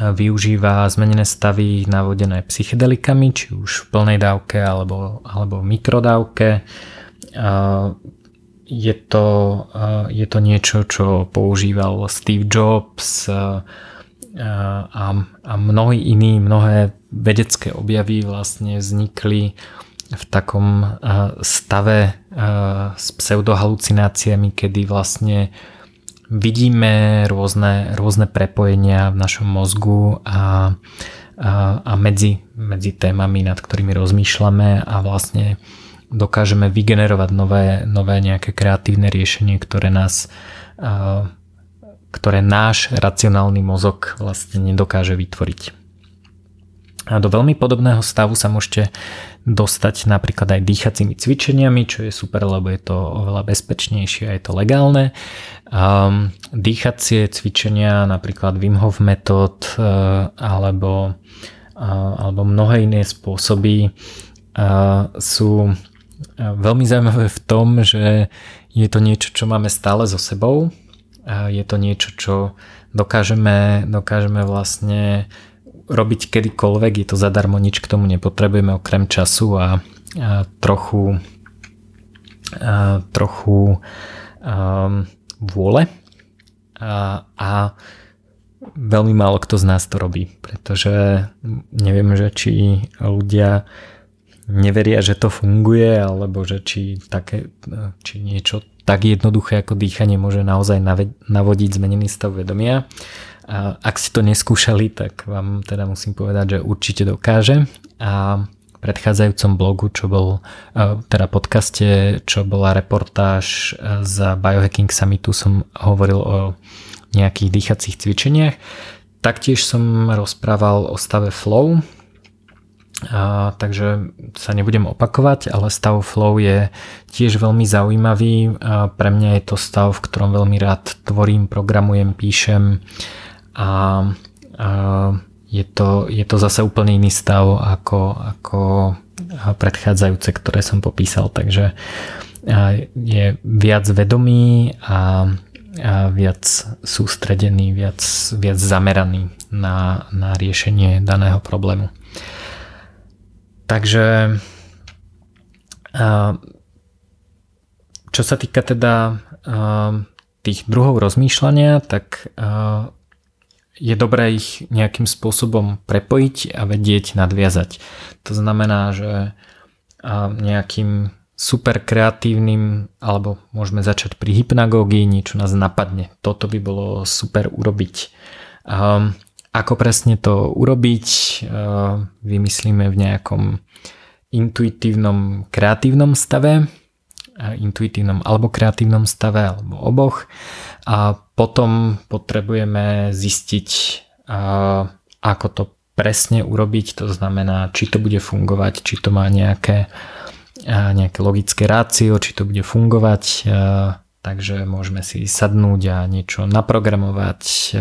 využíva zmenené stavy navodené psychedelikami, či už v plnej dávke alebo, alebo v mikrodávke. Je to, je to niečo, čo používal Steve Jobs a, a mnohí iní, mnohé vedecké objavy vlastne vznikli v takom stave s pseudohalucináciami, kedy vlastne vidíme rôzne, rôzne prepojenia v našom mozgu a, a, a medzi, medzi témami, nad ktorými rozmýšľame a vlastne dokážeme vygenerovať nové, nové nejaké kreatívne riešenie, ktoré nás ktoré náš racionálny mozog vlastne nedokáže vytvoriť. A do veľmi podobného stavu sa môžete dostať napríklad aj dýchacími cvičeniami, čo je super, lebo je to oveľa bezpečnejšie a je to legálne. Um, dýchacie cvičenia, napríklad Wim Hof metód uh, alebo, uh, alebo mnohé iné spôsoby uh, sú uh, veľmi zaujímavé v tom, že je to niečo, čo máme stále so sebou. Uh, je to niečo, čo dokážeme, dokážeme vlastne robiť kedykoľvek, je to zadarmo, nič k tomu nepotrebujeme okrem času a, a trochu a, trochu um, vôle a, a veľmi málo kto z nás to robí, pretože neviem, že či ľudia neveria, že to funguje, alebo že či, také, či niečo tak jednoduché ako dýchanie môže naozaj navodiť zmenený stav vedomia. A ak si to neskúšali, tak vám teda musím povedať, že určite dokáže. A predchádzajúcom blogu, čo bol, e, teda podcaste, čo bola reportáž e, z Biohacking Summitu, som hovoril o nejakých dýchacích cvičeniach. Taktiež som rozprával o stave flow, a, takže sa nebudem opakovať, ale stav flow je tiež veľmi zaujímavý. A pre mňa je to stav, v ktorom veľmi rád tvorím, programujem, píšem a, a je to, je to zase úplne iný stav ako, ako predchádzajúce, ktoré som popísal, takže je viac vedomý a, a viac sústredený, viac, viac zameraný na, na riešenie daného problému. Takže čo sa týka teda tých druhov rozmýšľania, tak je dobré ich nejakým spôsobom prepojiť a vedieť nadviazať. To znamená, že nejakým super kreatívnym, alebo môžeme začať pri hypnagógii, niečo nás napadne. Toto by bolo super urobiť. Ako presne to urobiť, vymyslíme v nejakom intuitívnom kreatívnom stave, intuitívnom alebo kreatívnom stave, alebo oboch. A potom potrebujeme zistiť, ako to presne urobiť, to znamená, či to bude fungovať, či to má nejaké, nejaké logické rácio, či to bude fungovať, takže môžeme si sadnúť a niečo naprogramovať,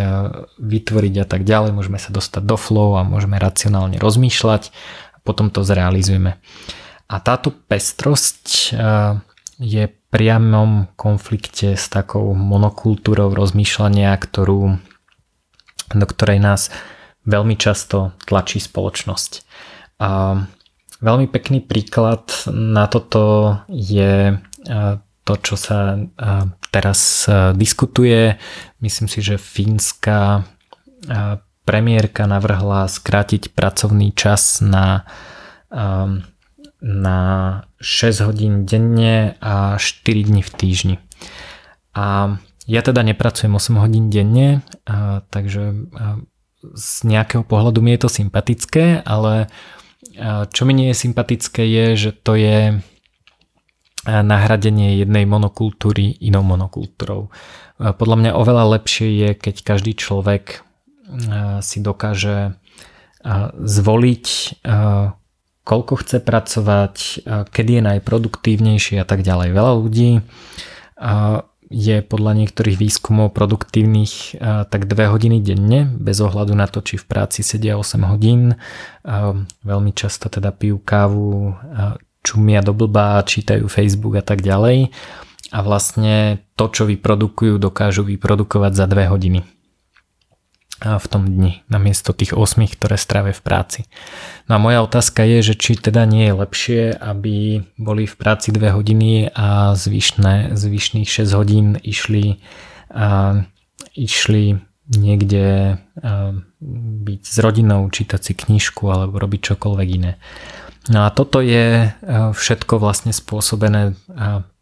vytvoriť a tak ďalej, môžeme sa dostať do flow a môžeme racionálne rozmýšľať a potom to zrealizujeme. A táto pestrosť je priamom konflikte s takou monokultúrou rozmýšľania, ktorú, do ktorej nás veľmi často tlačí spoločnosť. A veľmi pekný príklad na toto je to, čo sa teraz diskutuje. Myslím si, že fínska premiérka navrhla skrátiť pracovný čas na na 6 hodín denne a 4 dní v týždni. A ja teda nepracujem 8 hodín denne, a, takže a, z nejakého pohľadu mi je to sympatické, ale a, čo mi nie je sympatické je, že to je nahradenie jednej monokultúry inou monokultúrou. Podľa mňa oveľa lepšie je, keď každý človek si dokáže zvoliť, koľko chce pracovať, kedy je najproduktívnejší a tak ďalej. Veľa ľudí je podľa niektorých výskumov produktívnych tak 2 hodiny denne, bez ohľadu na to, či v práci sedia 8 hodín. Veľmi často teda pijú kávu, čumia do blba, čítajú Facebook a tak ďalej. A vlastne to, čo vyprodukujú, dokážu vyprodukovať za 2 hodiny v tom dni, namiesto tých 8, ktoré strávia v práci. No a moja otázka je, že či teda nie je lepšie, aby boli v práci 2 hodiny a zvyšné, zvyšných 6 hodín išli, a, išli niekde byť s rodinou, čítať si knižku alebo robiť čokoľvek iné. No a toto je všetko vlastne spôsobené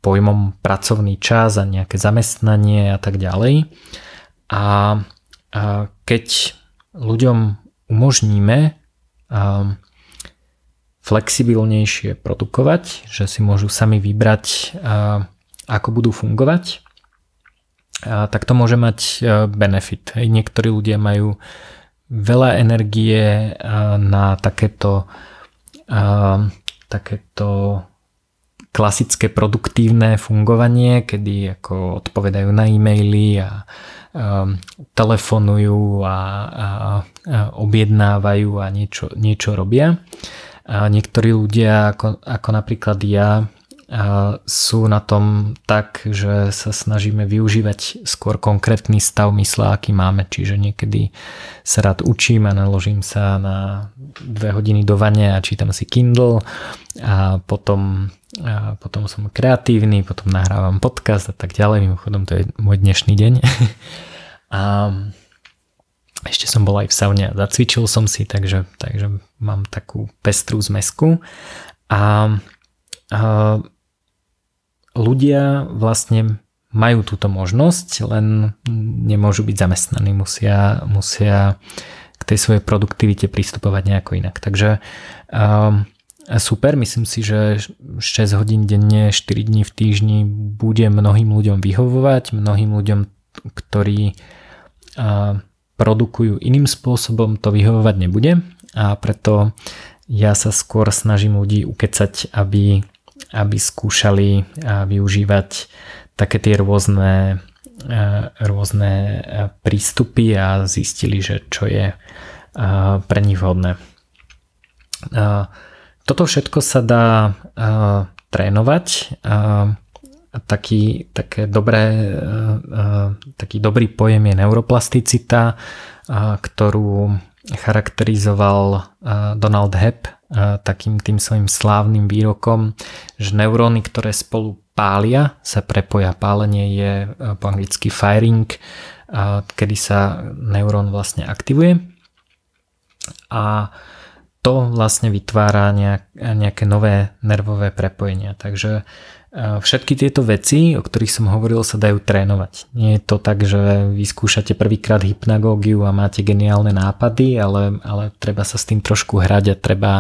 pojmom pracovný čas a nejaké zamestnanie a tak ďalej. A keď ľuďom umožníme flexibilnejšie produkovať, že si môžu sami vybrať, ako budú fungovať, tak to môže mať benefit. Niektorí ľudia majú veľa energie na takéto, takéto klasické produktívne fungovanie, kedy ako odpovedajú na e-maily a telefonujú a, a, a objednávajú a niečo, niečo robia. A niektorí ľudia, ako, ako napríklad ja, sú na tom tak, že sa snažíme využívať skôr konkrétny stav mysle, aký máme. Čiže niekedy sa rád učím a naložím sa na dve hodiny do vane a čítam si Kindle a potom, a potom som kreatívny, potom nahrávam podcast a tak ďalej. Mimochodom to je môj dnešný deň. a ešte som bol aj v saune a zacvičil som si, takže, takže mám takú pestrú zmesku. A, a ľudia vlastne majú túto možnosť, len nemôžu byť zamestnaní, musia, musia k tej svojej produktivite pristupovať nejako inak. Takže um, super, myslím si, že 6 hodín denne, 4 dní v týždni bude mnohým ľuďom vyhovovať, mnohým ľuďom, ktorí uh, produkujú iným spôsobom, to vyhovovať nebude a preto ja sa skôr snažím ľudí ukecať, aby aby skúšali využívať také tie rôzne, rôzne prístupy a zistili, že čo je pre nich vhodné. Toto všetko sa dá trénovať. Taký, také dobré, taký dobrý pojem je neuroplasticita, ktorú charakterizoval Donald Hebb takým tým svojim slávnym výrokom, že neuróny, ktoré spolu pália, sa prepoja. Pálenie je po anglicky firing, kedy sa neurón vlastne aktivuje a to vlastne vytvára nejaké nové nervové prepojenia. Takže Všetky tieto veci, o ktorých som hovoril, sa dajú trénovať. Nie je to tak, že vyskúšate prvýkrát hypnagógiu a máte geniálne nápady, ale, ale treba sa s tým trošku hrať a treba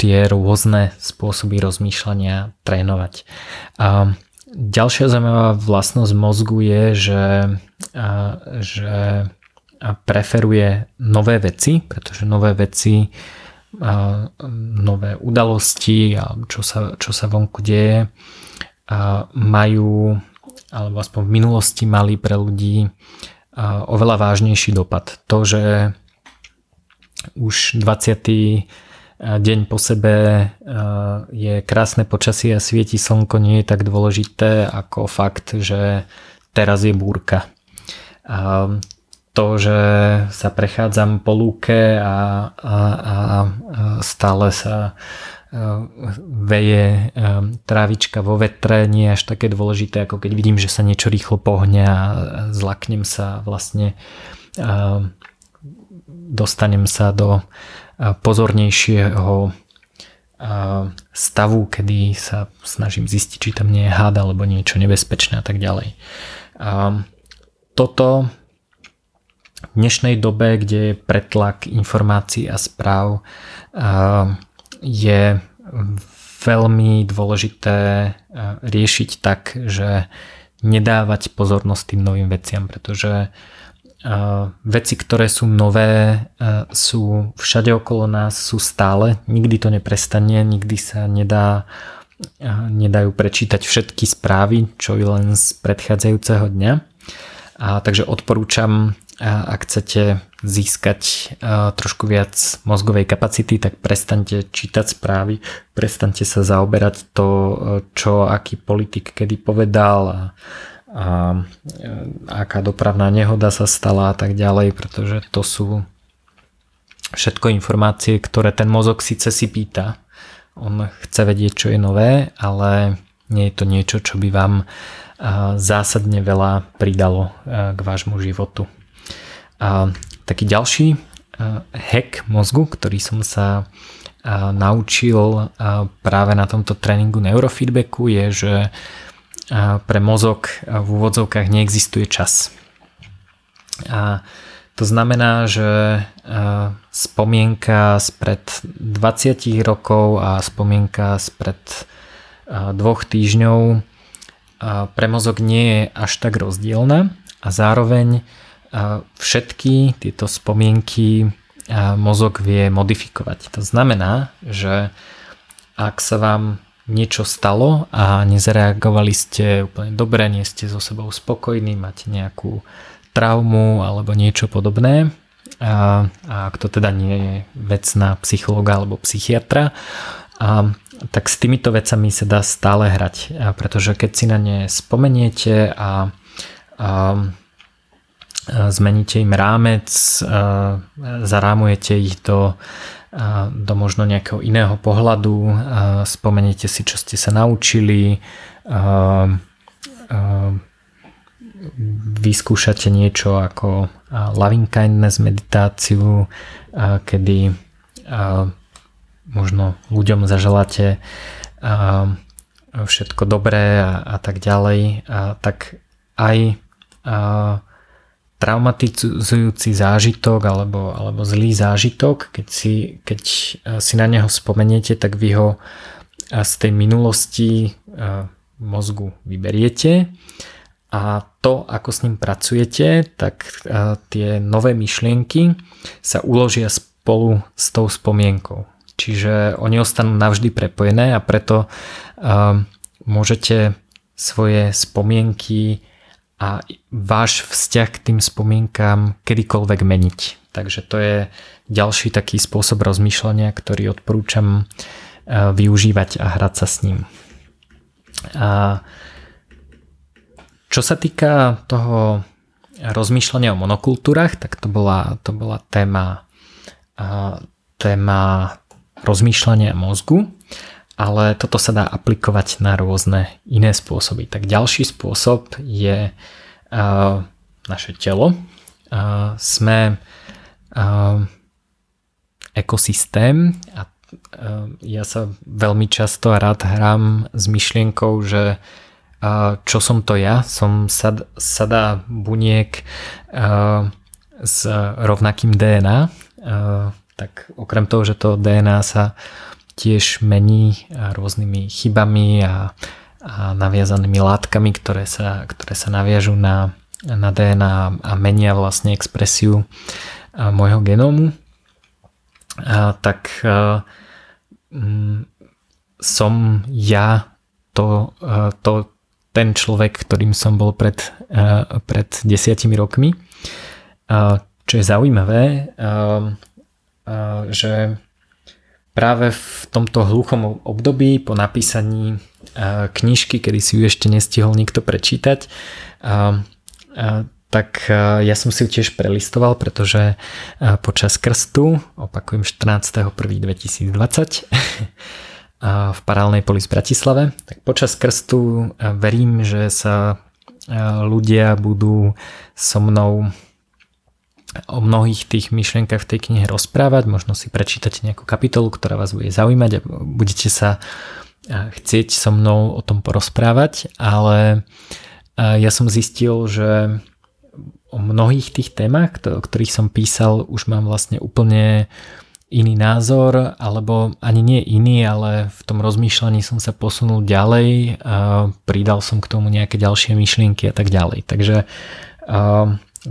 tie rôzne spôsoby rozmýšľania trénovať. A ďalšia zaujímavá vlastnosť mozgu je, že, že preferuje nové veci, pretože nové veci nové udalosti a čo sa, čo sa vonku deje majú alebo aspoň v minulosti mali pre ľudí oveľa vážnejší dopad. To, že už 20. deň po sebe je krásne počasie a svieti slnko nie je tak dôležité ako fakt, že teraz je búrka to, že sa prechádzam po lúke a, a, a stále sa e, veje e, trávička vo vetre nie je až také dôležité, ako keď vidím, že sa niečo rýchlo pohne a zlaknem sa vlastne dostanem sa do pozornejšieho stavu, kedy sa snažím zistiť, či tam nie je hád alebo niečo nebezpečné a tak ďalej. Toto dnešnej dobe, kde je pretlak informácií a správ, je veľmi dôležité riešiť tak, že nedávať pozornosť tým novým veciam, pretože veci, ktoré sú nové, sú všade okolo nás, sú stále, nikdy to neprestane, nikdy sa nedá nedajú prečítať všetky správy, čo je len z predchádzajúceho dňa. A takže odporúčam, ak chcete získať trošku viac mozgovej kapacity, tak prestaňte čítať správy, prestaňte sa zaoberať to, čo aký politik kedy povedal a a aká dopravná nehoda sa stala a tak ďalej, pretože to sú všetko informácie, ktoré ten mozog síce si pýta. On chce vedieť, čo je nové, ale nie je to niečo, čo by vám zásadne veľa pridalo k vášmu životu. A taký ďalší hack mozgu, ktorý som sa naučil práve na tomto tréningu neurofeedbacku je, že pre mozog v úvodzovkách neexistuje čas. A to znamená, že spomienka spred 20 rokov a spomienka spred dvoch týždňov pre mozog nie je až tak rozdielna a zároveň všetky tieto spomienky mozog vie modifikovať. To znamená, že ak sa vám niečo stalo a nezareagovali ste úplne dobre, nie ste so sebou spokojní, máte nejakú traumu alebo niečo podobné, a, a ak to teda nie je vec na psychologa alebo psychiatra, a, tak s týmito vecami sa dá stále hrať, a pretože keď si na ne spomeniete a, a, zmeníte im rámec, a zarámujete ich do do možno nejakého iného pohľadu, spomeniete si, čo ste sa naučili, vyskúšate niečo ako loving kindness meditáciu, kedy možno ľuďom zaželáte všetko dobré a, a tak ďalej, a tak aj a, traumatizujúci zážitok alebo, alebo zlý zážitok, keď si, keď eh, si na neho spomeniete, tak vy ho eh, z tej minulosti eh, mozgu vyberiete a to, ako s ním pracujete, tak tie nové myšlienky sa uložia spolu s tou spomienkou. Čiže oni ostanú navždy prepojené a preto môžete svoje spomienky a váš vzťah k tým spomienkám kedykoľvek meniť. Takže to je ďalší taký spôsob rozmýšľania, ktorý odporúčam e, využívať a hrať sa s ním. A čo sa týka toho rozmýšľania o monokultúrach, tak to bola, to bola téma, téma rozmýšľania mozgu ale toto sa dá aplikovať na rôzne iné spôsoby. Tak ďalší spôsob je uh, naše telo. Uh, sme uh, ekosystém a ja sa veľmi často rád hrám s myšlienkou, že čo som to ja? Som sad, sada buniek s rovnakým DNA. Tak okrem toho, že to DNA sa tiež mení rôznymi chybami a, a naviazanými látkami, ktoré sa, ktoré sa naviažú na, na DNA a menia vlastne expresiu môjho genómu, a tak a, m, mm, som ja to, a, to ten človek, ktorým som bol pred, a, pred desiatimi rokmi. A, čo je zaujímavé, a, a, že práve v tomto hluchom období po napísaní knižky, kedy si ju ešte nestihol nikto prečítať, tak ja som si ju tiež prelistoval, pretože počas krstu, opakujem 14.1.2020 v Parálnej poli v Bratislave, tak počas krstu verím, že sa ľudia budú so mnou o mnohých tých myšlienkach v tej knihe rozprávať, možno si prečítate nejakú kapitolu, ktorá vás bude zaujímať a budete sa chcieť so mnou o tom porozprávať, ale ja som zistil, že o mnohých tých témach, o ktorých som písal, už mám vlastne úplne iný názor, alebo ani nie iný, ale v tom rozmýšľaní som sa posunul ďalej, pridal som k tomu nejaké ďalšie myšlienky a tak ďalej. Takže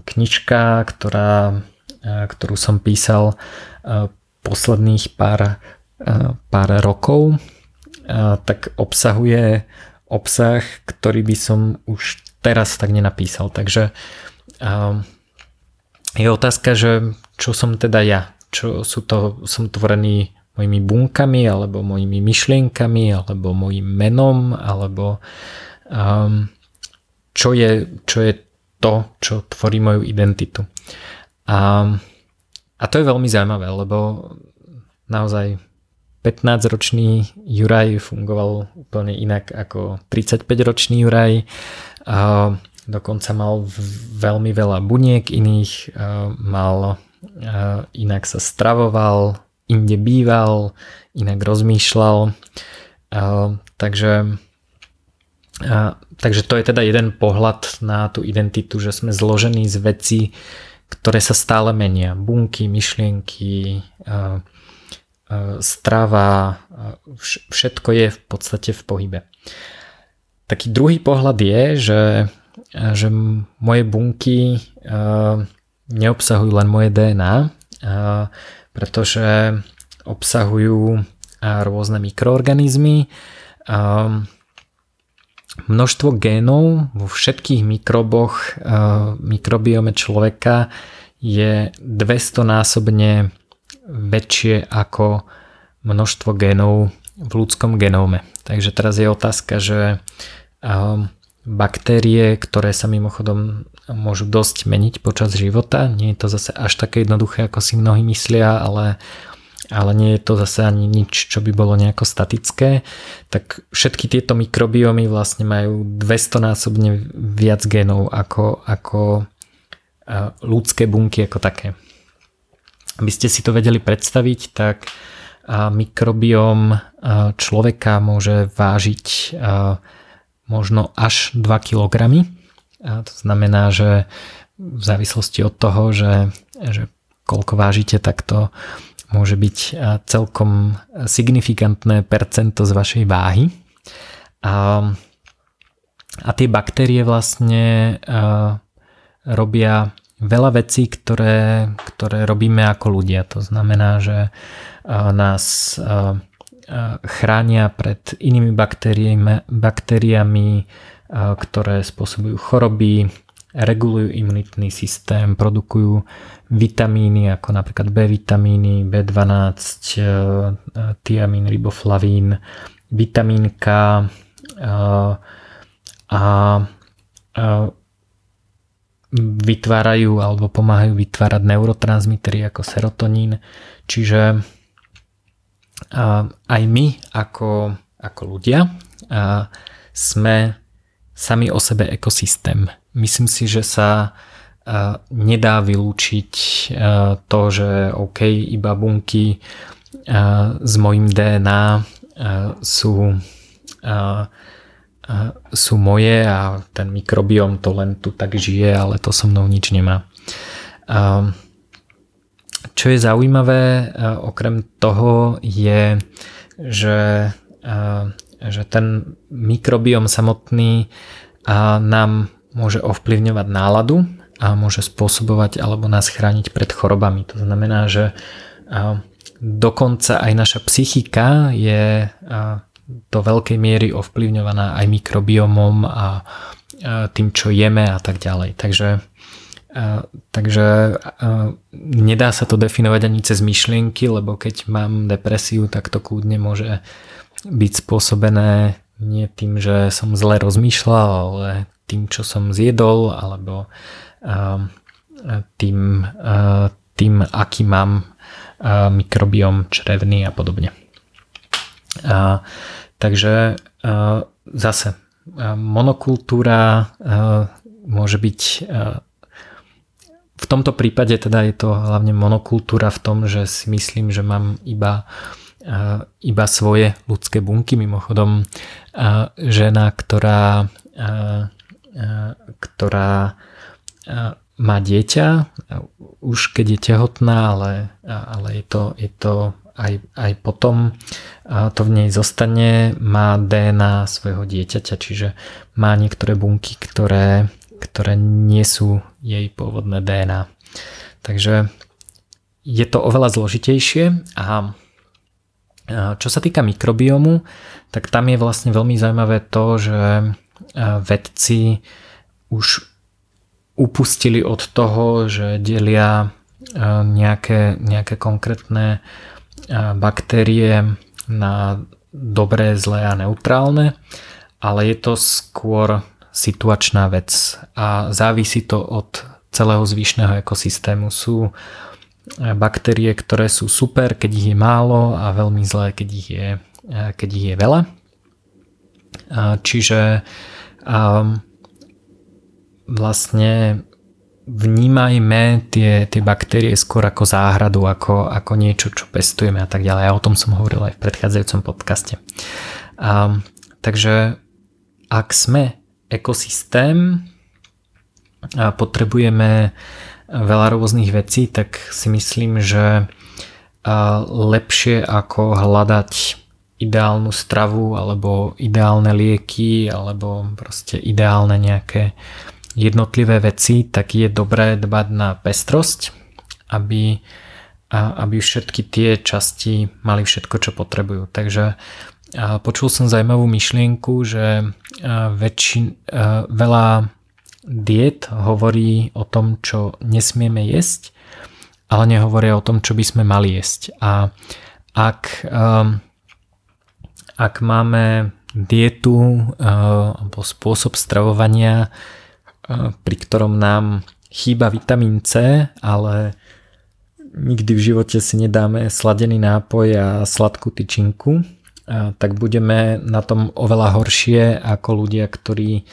knižka, ktorá, ktorú som písal posledných pár, pár rokov, tak obsahuje obsah, ktorý by som už teraz tak nenapísal. Takže je otázka, že čo som teda ja, čo sú to, som tvorený mojimi bunkami, alebo mojimi myšlienkami, alebo mojim menom, alebo um, čo, je, čo je to, čo tvorí moju identitu. A, a to je veľmi zaujímavé, lebo naozaj 15-ročný Juraj fungoval úplne inak ako 35-ročný Juraj. Dokonca mal veľmi veľa buniek iných, mal inak sa stravoval, inde býval, inak rozmýšľal. Takže, takže to je teda jeden pohľad na tú identitu, že sme zložení z vecí, ktoré sa stále menia. Bunky, myšlienky, strava, všetko je v podstate v pohybe. Taký druhý pohľad je, že, že moje bunky neobsahujú len moje DNA, pretože obsahujú rôzne mikroorganizmy. Množstvo génov vo všetkých mikroboch, mikrobiome človeka je 200 násobne väčšie ako množstvo genov v ľudskom genóme. Takže teraz je otázka, že baktérie, ktoré sa mimochodom môžu dosť meniť počas života, nie je to zase až také jednoduché, ako si mnohí myslia, ale, ale nie je to zase ani nič, čo by bolo nejako statické, tak všetky tieto mikrobiomy vlastne majú 200 násobne viac genov ako, ako ľudské bunky ako také. Aby ste si to vedeli predstaviť, tak mikrobióm človeka môže vážiť možno až 2 kg. To znamená, že v závislosti od toho, že, že koľko vážite, tak to môže byť celkom signifikantné percento z vašej váhy. A, a tie baktérie vlastne robia veľa vecí, ktoré, ktoré robíme ako ľudia. To znamená, že nás chránia pred inými baktériami, baktériami ktoré spôsobujú choroby, regulujú imunitný systém, produkujú vitamíny ako napríklad B vitamíny, B12, tiamín, riboflavín, vitamín K a, a vytvárajú alebo pomáhajú vytvárať neurotransmitery ako serotonín. Čiže aj my ako, ako ľudia sme sami o sebe ekosystém. Myslím si, že sa nedá vylúčiť to, že OK, iba bunky s mojim DNA sú sú moje a ten mikrobióm to len tu tak žije, ale to so mnou nič nemá. Čo je zaujímavé okrem toho je, že, že ten mikrobióm samotný nám môže ovplyvňovať náladu a môže spôsobovať alebo nás chrániť pred chorobami. To znamená, že dokonca aj naša psychika je do veľkej miery ovplyvňovaná aj mikrobiomom a tým, čo jeme a tak ďalej. Takže, takže nedá sa to definovať ani cez myšlienky, lebo keď mám depresiu, tak to kľudne môže byť spôsobené nie tým, že som zle rozmýšľal, ale tým, čo som zjedol, alebo tým, tým aký mám mikrobiom črevný a podobne. Takže a, zase monokultúra môže byť v tomto prípade teda je to hlavne monokultúra v tom, že si myslím, že mám iba iba svoje ľudské bunky. Mimochodom, žena, ktorá, ktorá má dieťa, už keď je tehotná, ale, ale je to, je to aj, aj potom to v nej zostane, má DNA svojho dieťaťa, čiže má niektoré bunky, ktoré ktoré nie sú jej pôvodné DNA. Takže je to oveľa zložitejšie a čo sa týka mikrobiomu, tak tam je vlastne veľmi zaujímavé to, že vedci už upustili od toho, že delia nejaké, nejaké konkrétne baktérie na dobré, zlé a neutrálne, ale je to skôr situačná vec a závisí to od celého zvyšného ekosystému. Sú baktérie, ktoré sú super, keď ich je málo a veľmi zlé, keď ich je, keď ich je veľa. Čiže um, vlastne vnímajme tie, tie baktérie skôr ako záhradu, ako, ako niečo, čo pestujeme a tak ďalej. A o tom som hovoril aj v predchádzajúcom podcaste. Um, takže ak sme ekosystém potrebujeme veľa rôznych vecí, tak si myslím, že lepšie ako hľadať ideálnu stravu alebo ideálne lieky alebo proste ideálne nejaké jednotlivé veci, tak je dobré dbať na pestrosť, aby, aby všetky tie časti mali všetko, čo potrebujú. Takže počul som zaujímavú myšlienku, že väčšin, veľa diet hovorí o tom, čo nesmieme jesť, ale nehovoria o tom, čo by sme mali jesť. A ak, um, ak máme dietu uh, alebo spôsob stravovania, uh, pri ktorom nám chýba vitamín C, ale nikdy v živote si nedáme sladený nápoj a sladkú tyčinku, uh, tak budeme na tom oveľa horšie ako ľudia, ktorí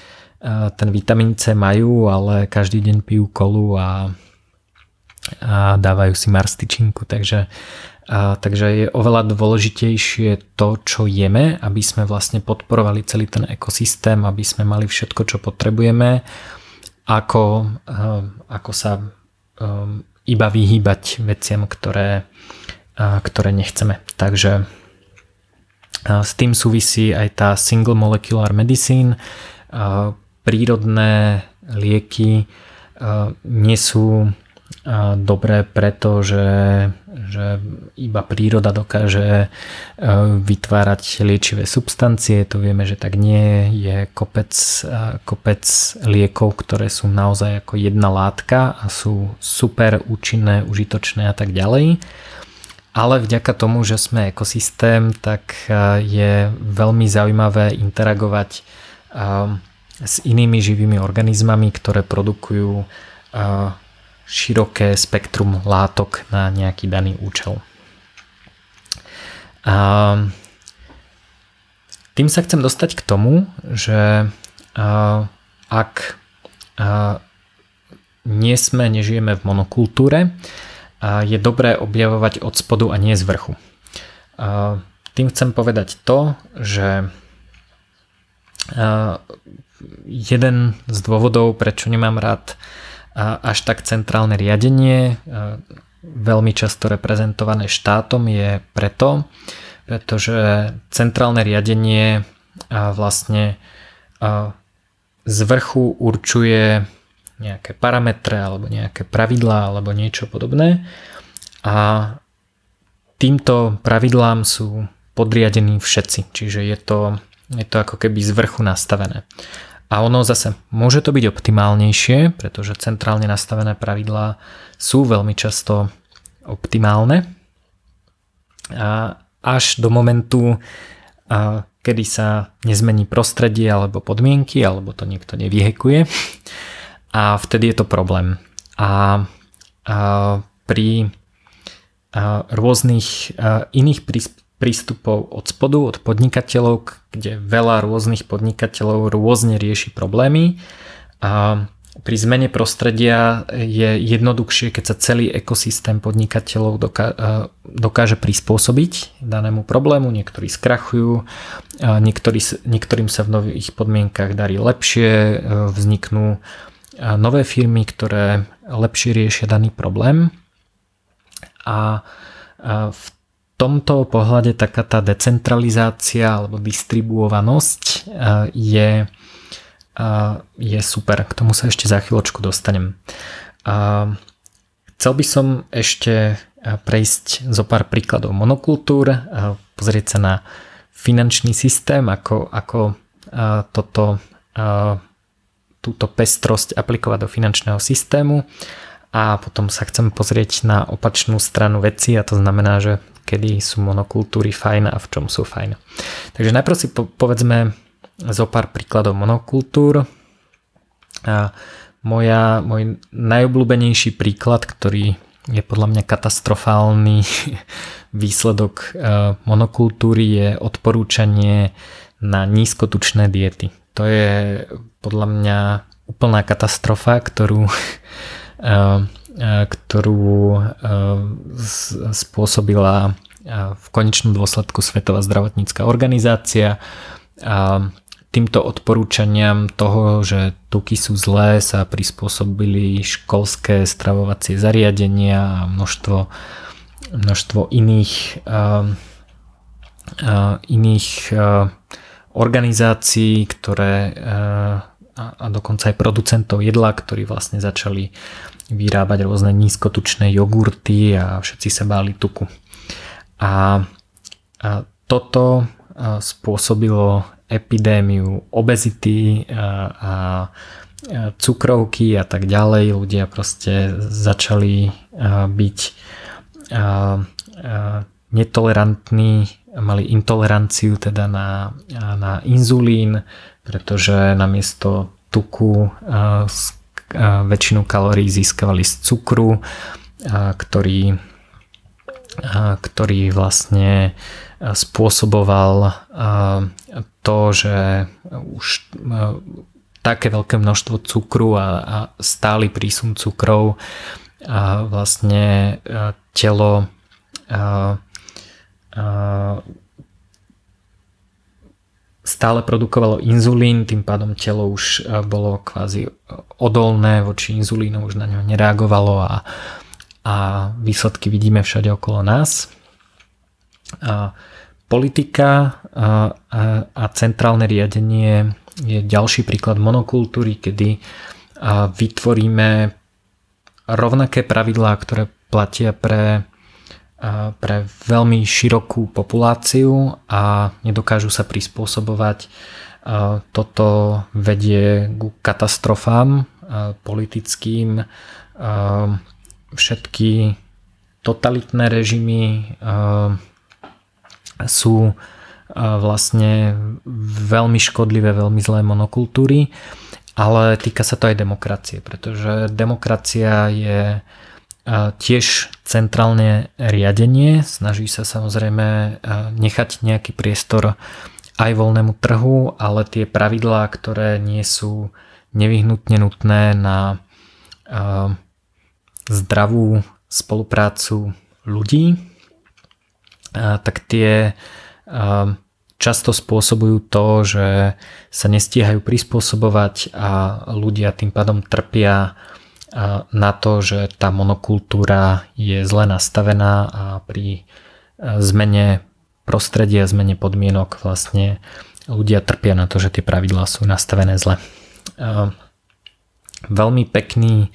ten vitamín C majú, ale každý deň pijú kolu a, a dávajú si marstičinku, takže, a, takže je oveľa dôležitejšie to, čo jeme, aby sme vlastne podporovali celý ten ekosystém, aby sme mali všetko, čo potrebujeme, ako, ako sa iba vyhýbať veciam, ktoré, ktoré nechceme. Takže s tým súvisí aj tá single molecular medicine, prírodné lieky nie sú dobré preto, že, že iba príroda dokáže vytvárať liečivé substancie. To vieme, že tak nie je kopec, kopec liekov, ktoré sú naozaj ako jedna látka a sú super účinné, užitočné a tak ďalej. Ale vďaka tomu, že sme ekosystém, tak je veľmi zaujímavé interagovať s inými živými organizmami, ktoré produkujú široké spektrum látok na nejaký daný účel. A tým sa chcem dostať k tomu, že ak nie sme, nežijeme v monokultúre, je dobré objavovať od spodu a nie z vrchu. Tým chcem povedať to, že jeden z dôvodov, prečo nemám rád až tak centrálne riadenie, veľmi často reprezentované štátom, je preto, pretože centrálne riadenie vlastne z vrchu určuje nejaké parametre alebo nejaké pravidlá alebo niečo podobné. A týmto pravidlám sú podriadení všetci, čiže je to je to ako keby z vrchu nastavené. A ono zase môže to byť optimálnejšie, pretože centrálne nastavené pravidlá sú veľmi často optimálne. A až do momentu, kedy sa nezmení prostredie alebo podmienky, alebo to niekto nevyhekuje. A vtedy je to problém. A, a pri a rôznych a iných prístupov od spodu, od podnikateľov, kde veľa rôznych podnikateľov rôzne rieši problémy a pri zmene prostredia je jednoduchšie, keď sa celý ekosystém podnikateľov dokáže prispôsobiť danému problému. Niektorí skrachujú, niektorí, niektorým sa v nových podmienkach darí lepšie, vzniknú nové firmy, ktoré lepšie riešia daný problém. A v tomto pohľade taká tá decentralizácia alebo distribuovanosť eh, je je super. K tomu sa ešte za chvíľočku dostanem. Chcel by som ešte prejsť zo pár príkladov monokultúr, pozrieť sa na finančný systém, ako, ako toto, túto pestrosť aplikovať do finančného systému a potom sa chcem pozrieť na opačnú stranu veci a to znamená, že kedy sú monokultúry fajn a v čom sú fajn. Takže najprv si po, povedzme zo pár príkladov monokultúr. A moja, môj najobľúbenejší príklad, ktorý je podľa mňa katastrofálny výsledok e, monokultúry je odporúčanie na nízkotučné diety. To je podľa mňa úplná katastrofa, ktorú ktorú spôsobila v konečnom dôsledku Svetová zdravotnícká organizácia. Týmto odporúčaniam toho, že tuky sú zlé, sa prispôsobili školské stravovacie zariadenia a množstvo, množstvo iných, iných organizácií, ktoré a, dokonca aj producentov jedla, ktorí vlastne začali vyrábať rôzne nízkotučné jogurty a všetci sa báli tuku. A, a toto spôsobilo epidémiu obezity a, a cukrovky a tak ďalej. Ľudia proste začali byť netolerantní, mali intoleranciu teda na, na inzulín, pretože namiesto tuku väčšinu kalórií získavali z cukru, ktorý, ktorý vlastne spôsoboval to, že už také veľké množstvo cukru a, a stály prísun cukrov a vlastne telo a, a, stále produkovalo inzulín, tým pádom telo už e, bolo kvázi odolné voči inzulínu, už na ňo nereagovalo a, a výsledky vidíme všade okolo nás. A politika a, a, a centrálne riadenie je ďalší príklad monokultúry, kedy vytvoríme rovnaké pravidlá, ktoré platia pre pre veľmi širokú populáciu a nedokážu sa prispôsobovať. Toto vedie ku katastrofám politickým. Všetky totalitné režimy sú vlastne veľmi škodlivé, veľmi zlé monokultúry, ale týka sa to aj demokracie, pretože demokracia je tiež centrálne riadenie, snaží sa samozrejme nechať nejaký priestor aj voľnému trhu, ale tie pravidlá, ktoré nie sú nevyhnutne nutné na zdravú spoluprácu ľudí, tak tie často spôsobujú to, že sa nestíhajú prispôsobovať a ľudia tým pádom trpia na to, že tá monokultúra je zle nastavená a pri e, zmene prostredia, zmene podmienok vlastne ľudia trpia na to, že tie pravidlá sú nastavené zle. E, veľmi pekný e,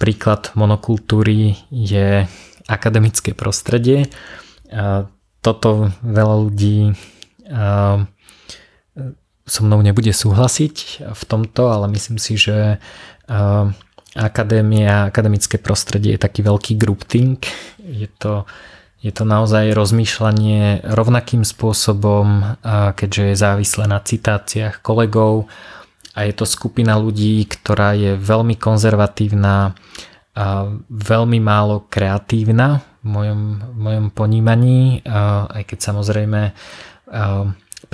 príklad monokultúry je akademické prostredie. Toto veľa ľudí so mnou nebude súhlasiť v tomto, ale myslím si, že akadémia, akademické prostredie je taký veľký groupthink. Je to, je to naozaj rozmýšľanie rovnakým spôsobom, keďže je závislé na citáciách kolegov a je to skupina ľudí, ktorá je veľmi konzervatívna, a veľmi málo kreatívna v mojom, v mojom ponímaní, aj keď samozrejme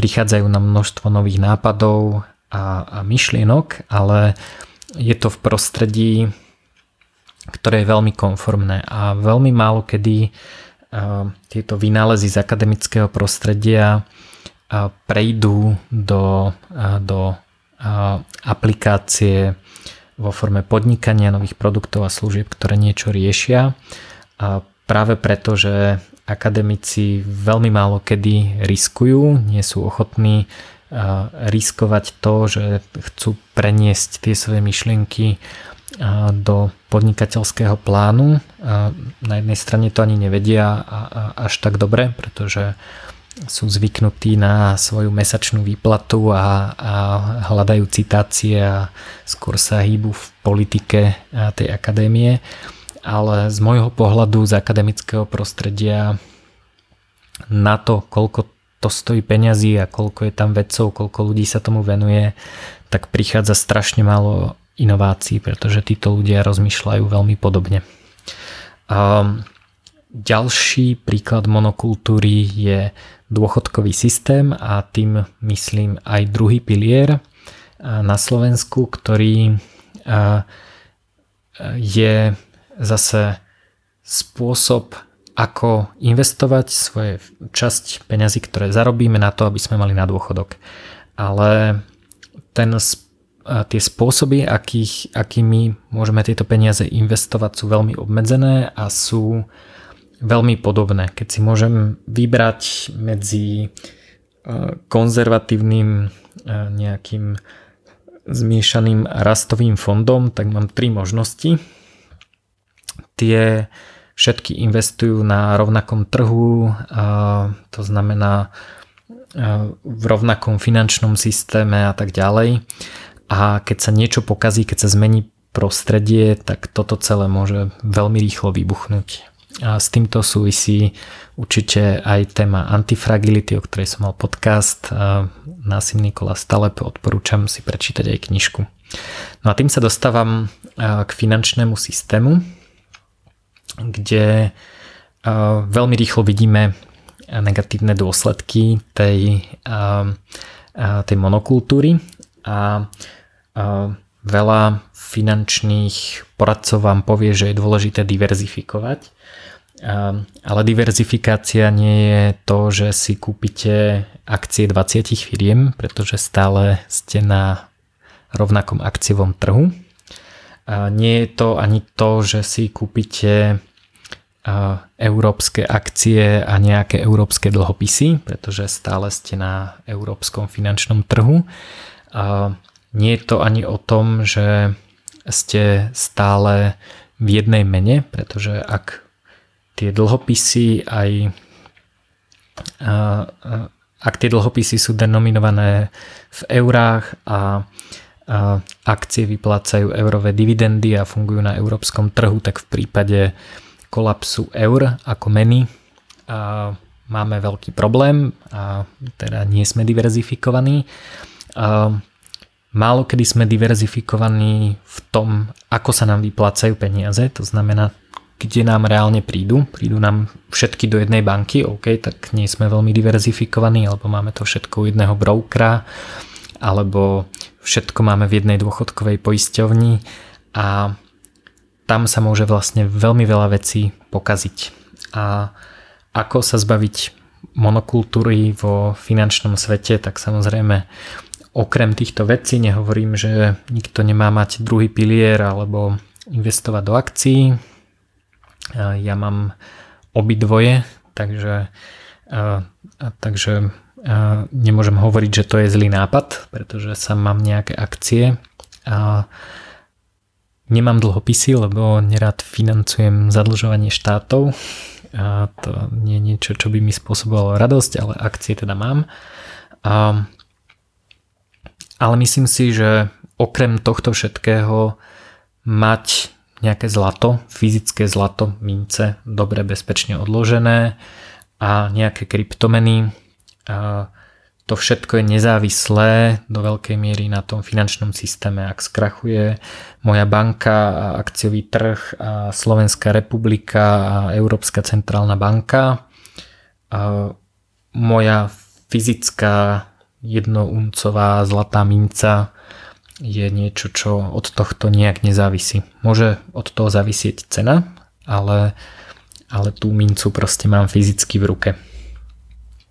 prichádzajú na množstvo nových nápadov a, a myšlienok, ale je to v prostredí, ktoré je veľmi konformné a veľmi málo kedy tieto vynálezy z akademického prostredia prejdú do, do aplikácie vo forme podnikania nových produktov a služieb, ktoré niečo riešia. A práve preto, že akademici veľmi málo kedy riskujú, nie sú ochotní riskovať to, že chcú preniesť tie svoje myšlienky do podnikateľského plánu. Na jednej strane to ani nevedia až tak dobre, pretože sú zvyknutí na svoju mesačnú výplatu a, a hľadajú citácie a skôr sa hýbu v politike tej akadémie. Ale z môjho pohľadu z akademického prostredia na to, koľko to stojí peňazí a koľko je tam vedcov, koľko ľudí sa tomu venuje, tak prichádza strašne málo inovácií, pretože títo ľudia rozmýšľajú veľmi podobne. Um, ďalší príklad monokultúry je dôchodkový systém a tým myslím aj druhý pilier na Slovensku, ktorý je zase spôsob, ako investovať svoje časť peňazí, ktoré zarobíme na to, aby sme mali na dôchodok. Ale ten, tie spôsoby, akých, akými môžeme tieto peniaze investovať, sú veľmi obmedzené a sú veľmi podobné. Keď si môžem vybrať medzi konzervatívnym nejakým zmiešaným rastovým fondom, tak mám tri možnosti. Tie všetky investujú na rovnakom trhu, to znamená v rovnakom finančnom systéme a tak ďalej. A keď sa niečo pokazí, keď sa zmení prostredie, tak toto celé môže veľmi rýchlo vybuchnúť. A s týmto súvisí určite aj téma antifragility, o ktorej som mal podcast. Násim Nikola Stalep, odporúčam si prečítať aj knižku. No a tým sa dostávam k finančnému systému, kde veľmi rýchlo vidíme negatívne dôsledky tej, tej monokultúry a veľa finančných poradcov vám povie, že je dôležité diverzifikovať. Ale diverzifikácia nie je to, že si kúpite akcie 20 firiem, pretože stále ste na rovnakom akciovom trhu nie je to ani to, že si kúpite európske akcie a nejaké európske dlhopisy, pretože stále ste na európskom finančnom trhu. Nie je to ani o tom, že ste stále v jednej mene, pretože ak tie dlhopisy aj ak tie dlhopisy sú denominované v eurách a akcie vyplácajú eurové dividendy a fungujú na európskom trhu, tak v prípade kolapsu eur ako meny a máme veľký problém a teda nie sme diverzifikovaní. A málo kedy sme diverzifikovaní v tom, ako sa nám vyplácajú peniaze, to znamená, kde nám reálne prídu. Prídu nám všetky do jednej banky, OK, tak nie sme veľmi diverzifikovaní, alebo máme to všetko u jedného brokera, alebo všetko máme v jednej dôchodkovej poisťovni a tam sa môže vlastne veľmi veľa vecí pokaziť. A ako sa zbaviť monokultúry vo finančnom svete, tak samozrejme okrem týchto vecí nehovorím, že nikto nemá mať druhý pilier alebo investovať do akcií. Ja mám obidvoje, takže, takže nemôžem hovoriť, že to je zlý nápad, pretože sa mám nejaké akcie a nemám dlhopisy, lebo nerad financujem zadlžovanie štátov a to nie je niečo, čo by mi spôsobovalo radosť, ale akcie teda mám. A, ale myslím si, že okrem tohto všetkého mať nejaké zlato, fyzické zlato, mince, dobre bezpečne odložené a nejaké kryptomeny, to všetko je nezávislé do veľkej miery na tom finančnom systéme. Ak skrachuje moja banka a akciový trh a Slovenská republika a Európska centrálna banka, moja fyzická jednouncová zlatá minca je niečo, čo od tohto nejak nezávisí. Môže od toho zavisieť cena, ale, ale tú mincu proste mám fyzicky v ruke.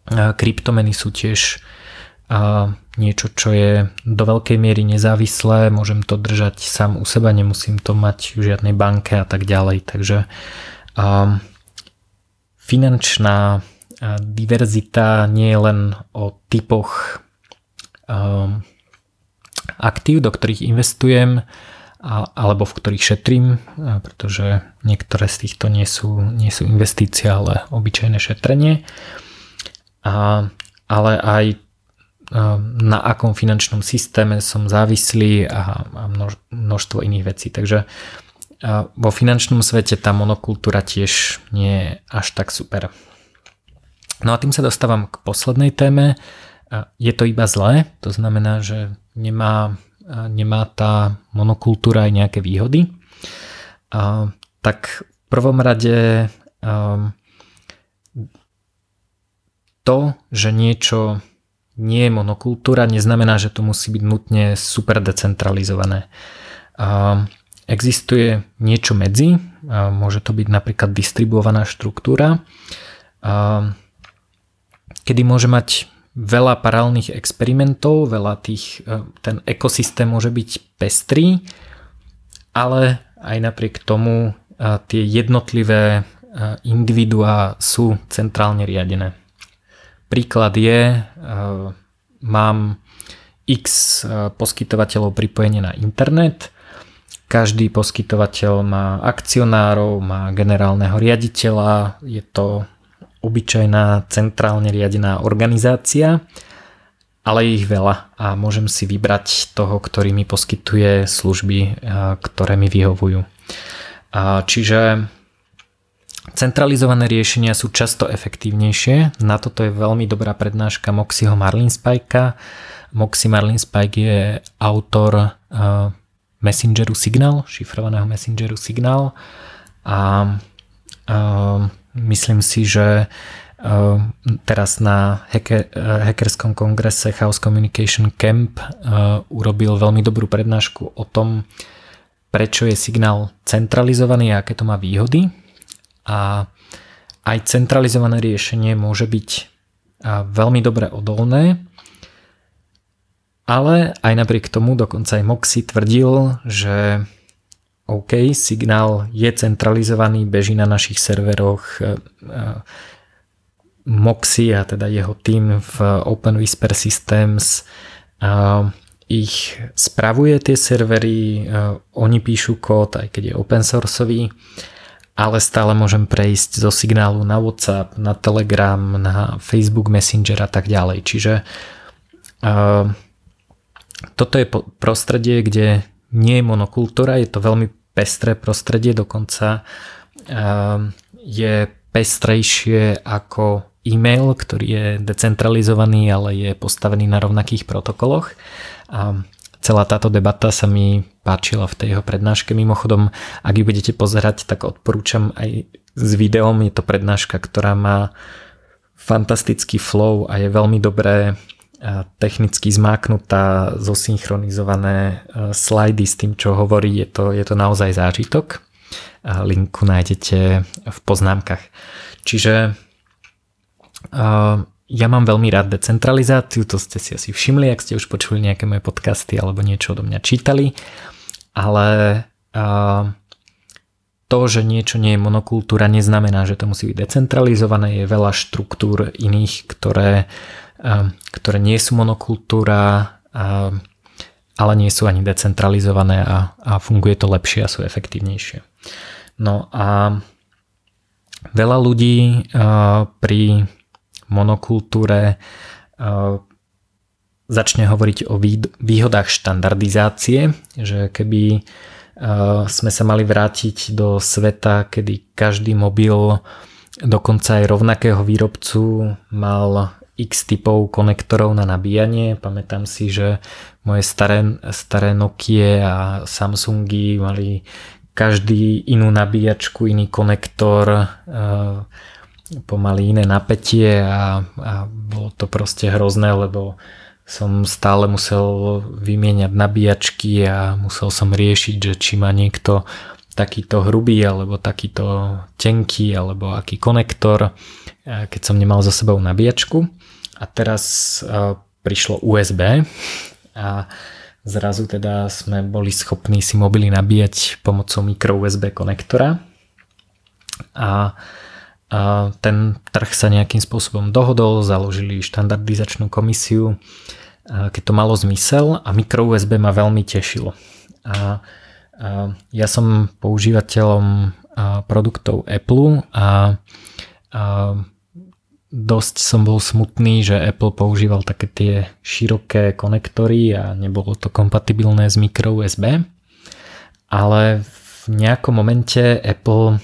Kryptomeny sú tiež niečo, čo je do veľkej miery nezávislé, môžem to držať sám u seba, nemusím to mať v žiadnej banke a tak ďalej. Takže finančná diverzita nie je len o typoch um, aktív, do ktorých investujem alebo v ktorých šetrím, pretože niektoré z týchto nie sú, nie sú investície, ale obyčajné šetrenie. A, ale aj na akom finančnom systéme som závislý a, a množ, množstvo iných vecí. Takže vo finančnom svete tá monokultúra tiež nie je až tak super. No a tým sa dostávam k poslednej téme. Je to iba zlé, to znamená, že nemá, nemá tá monokultúra aj nejaké výhody. A, tak v prvom rade um, to, že niečo nie je monokultúra, neznamená, že to musí byť nutne super decentralizované. Existuje niečo medzi, môže to byť napríklad distribuovaná štruktúra, kedy môže mať veľa paralelných experimentov, veľa tých, e, ten ekosystém môže byť pestrý, ale aj napriek tomu e, tie jednotlivé e, individuá sú centrálne riadené. Príklad je, mám x poskytovateľov pripojenie na internet, každý poskytovateľ má akcionárov, má generálneho riaditeľa, je to obyčajná centrálne riadená organizácia, ale je ich veľa a môžem si vybrať toho, ktorý mi poskytuje služby, ktoré mi vyhovujú. Čiže centralizované riešenia sú často efektívnejšie. Na toto je veľmi dobrá prednáška Moxieho Marlinspikea. Moxie Marlinspike je autor Messengeru Signal, šifrovaného Messengeru Signal a Myslím si, že eh, teraz na hacker, eh, hackerskom kongrese Chaos Communication Camp eh, urobil veľmi dobrú prednášku o tom, prečo je signál centralizovaný a aké to má výhody. A aj centralizované riešenie môže byť veľmi dobre odolné, ale aj napriek tomu dokonca aj Moxie tvrdil, že OK, signál je centralizovaný, beží na našich serveroch. E, e, Moxie a teda jeho tým v Open Whisper Systems ich spravuje tie servery, e, oni píšu kód, aj keď je open sourceový, ale stále môžem prejsť zo signálu na WhatsApp, na Telegram, na Facebook Messenger a tak ďalej. Čiže toto je prostredie, kde nie je monokultúra, je to veľmi pestré prostredie, dokonca ehm, je pestrejšie ako e-mail, ktorý je decentralizovaný, ale je postavený na rovnakých protokoloch. A celá táto debata sa mi páčila v tej jeho prednáške. Mimochodom, ak ju budete pozerať, tak odporúčam aj s videom. Je to prednáška, ktorá má fantastický flow a je veľmi dobré technicky zmáknutá, zosynchronizované e, slajdy s tým, čo hovorí, je to, je to naozaj zážitok. Linku nájdete v poznámkach. Čiže e, ja mám veľmi rád decentralizáciu, to ste si asi všimli, ak ste už počuli nejaké moje podcasty alebo niečo odo mňa čítali, ale e, to, že niečo nie je monokultúra, neznamená, že to musí byť decentralizované. Je veľa štruktúr iných, ktoré ktoré nie sú monokultúra, ale nie sú ani decentralizované a, a funguje to lepšie a sú efektívnejšie. No a veľa ľudí pri monokultúre začne hovoriť o výhodách štandardizácie, že keby sme sa mali vrátiť do sveta, kedy každý mobil dokonca aj rovnakého výrobcu mal x typov konektorov na nabíjanie. Pamätám si, že moje staré, staré Nokia a Samsungy mali každý inú nabíjačku, iný konektor, eh, pomaly iné napätie a, a bolo to proste hrozné, lebo som stále musel vymieňať nabíjačky a musel som riešiť, že či má niekto takýto hrubý alebo takýto tenký alebo aký konektor, keď som nemal za sebou nabíjačku. A teraz prišlo USB a zrazu teda sme boli schopní si mobily nabíjať pomocou micro USB konektora a, ten trh sa nejakým spôsobom dohodol, založili štandardizačnú komisiu keď to malo zmysel a micro USB ma veľmi tešilo. A ja som používateľom produktov Apple a, a dosť som bol smutný, že Apple používal také tie široké konektory a nebolo to kompatibilné s micro USB. Ale v nejakom momente Apple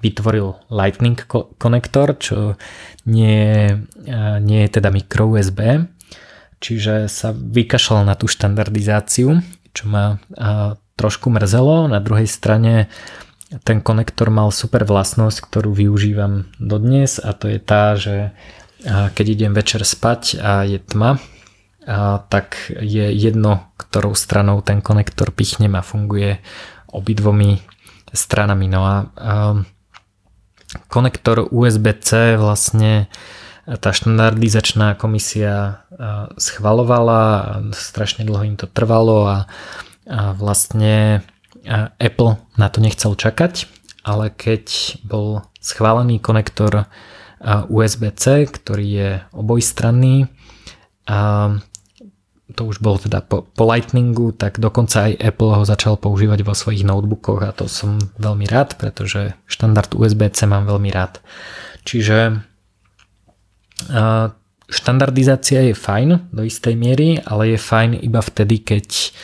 vytvoril Lightning konektor, čo nie, nie je teda micro USB, čiže sa vykašľal na tú štandardizáciu, čo ma trošku mrzelo. Na druhej strane ten konektor mal super vlastnosť, ktorú využívam dodnes a to je tá, že keď idem večer spať a je tma, a tak je jedno, ktorou stranou ten konektor pichnem a funguje obidvomi stranami. No a, a konektor USB-C vlastne tá štandardizačná komisia schvalovala, strašne dlho im to trvalo a, a vlastne Apple na to nechcel čakať, ale keď bol schválený konektor USB-C, ktorý je obojstranný, to už bol teda po, po Lightningu, tak dokonca aj Apple ho začal používať vo svojich notebookoch a to som veľmi rád, pretože štandard USB-C mám veľmi rád. Čiže štandardizácia je fajn do istej miery, ale je fajn iba vtedy, keď,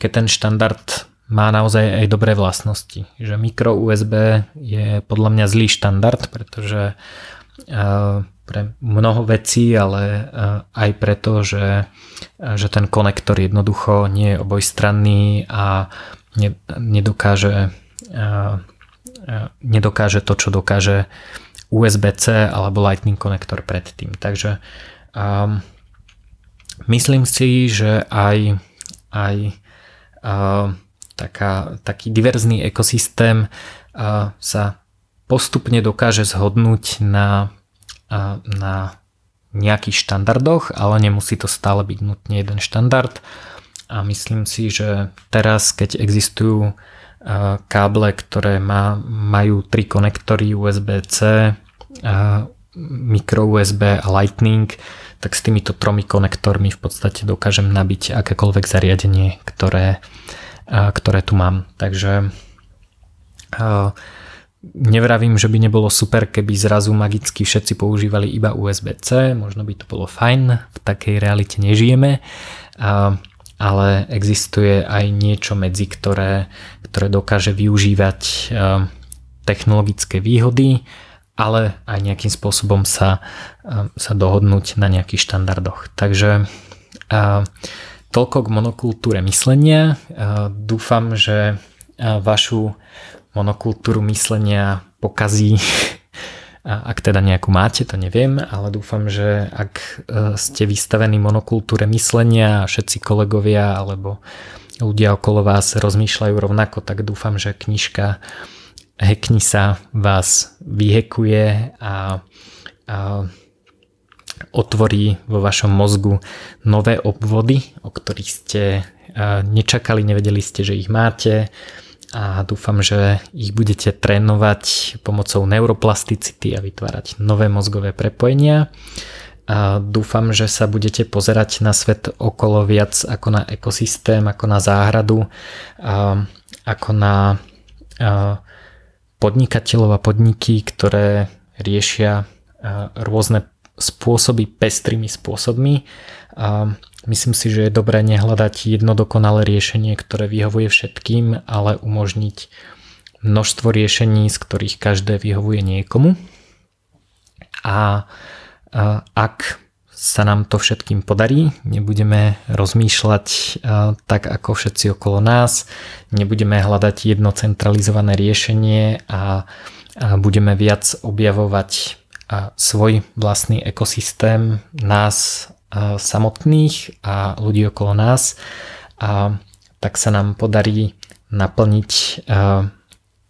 keď ten štandard má naozaj aj dobré vlastnosti. Že micro USB je podľa mňa zlý štandard, pretože pre mnoho vecí, ale aj preto, že, že ten konektor jednoducho nie je obojstranný a nedokáže, nedokáže to, čo dokáže USB-C alebo Lightning konektor predtým. Takže um, myslím si, že aj, aj um, taká, taký diverzný ekosystém sa postupne dokáže zhodnúť na, na nejakých štandardoch, ale nemusí to stále byť nutne jeden štandard. A myslím si, že teraz, keď existujú káble, ktoré má, majú tri konektory USB-C, micro USB a Lightning, tak s týmito tromi konektormi v podstate dokážem nabiť akékoľvek zariadenie, ktoré, ktoré tu mám. Takže nevravím, že by nebolo super, keby zrazu magicky všetci používali iba USB-C, možno by to bolo fajn, v takej realite nežijeme, ale existuje aj niečo medzi, ktoré, ktoré dokáže využívať technologické výhody, ale aj nejakým spôsobom sa, sa dohodnúť na nejakých štandardoch. Takže Toľko k monokultúre myslenia. Dúfam, že vašu monokultúru myslenia pokazí, ak teda nejakú máte, to neviem, ale dúfam, že ak e, ste vystavení monokultúre myslenia a všetci kolegovia alebo ľudia okolo vás rozmýšľajú rovnako, tak dúfam, že knižka Hekni sa vás vyhekuje a, a otvorí vo vašom mozgu nové obvody, o ktorých ste nečakali, nevedeli ste, že ich máte a dúfam, že ich budete trénovať pomocou neuroplasticity a vytvárať nové mozgové prepojenia. A dúfam, že sa budete pozerať na svet okolo viac ako na ekosystém, ako na záhradu, a ako na podnikateľov a podniky, ktoré riešia rôzne spôsoby pestrými spôsobmi myslím si, že je dobré nehľadať jedno dokonalé riešenie, ktoré vyhovuje všetkým, ale umožniť množstvo riešení, z ktorých každé vyhovuje niekomu. A ak sa nám to všetkým podarí, nebudeme rozmýšľať tak ako všetci okolo nás, nebudeme hľadať jedno centralizované riešenie a budeme viac objavovať svoj vlastný ekosystém nás samotných a ľudí okolo nás a tak sa nám podarí naplniť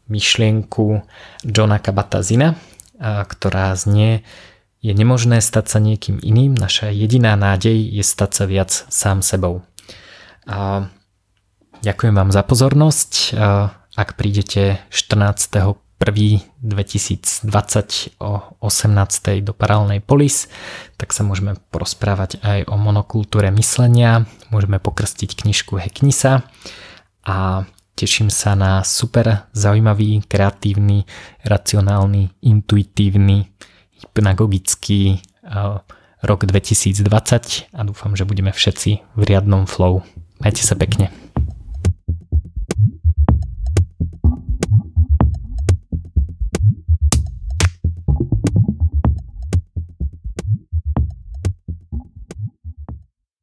myšlienku Johna Kabat-Zina, ktorá znie je nemožné stať sa niekým iným, naša jediná nádej je stať sa viac sám sebou. A ďakujem vám za pozornosť. Ak prídete 14 2020 o 18. do paralelnej polis, tak sa môžeme porozprávať aj o monokultúre myslenia, môžeme pokrstiť knižku Heknisa a teším sa na super zaujímavý, kreatívny, racionálny, intuitívny, hypnagogický rok 2020 a dúfam, že budeme všetci v riadnom flow. Majte sa pekne.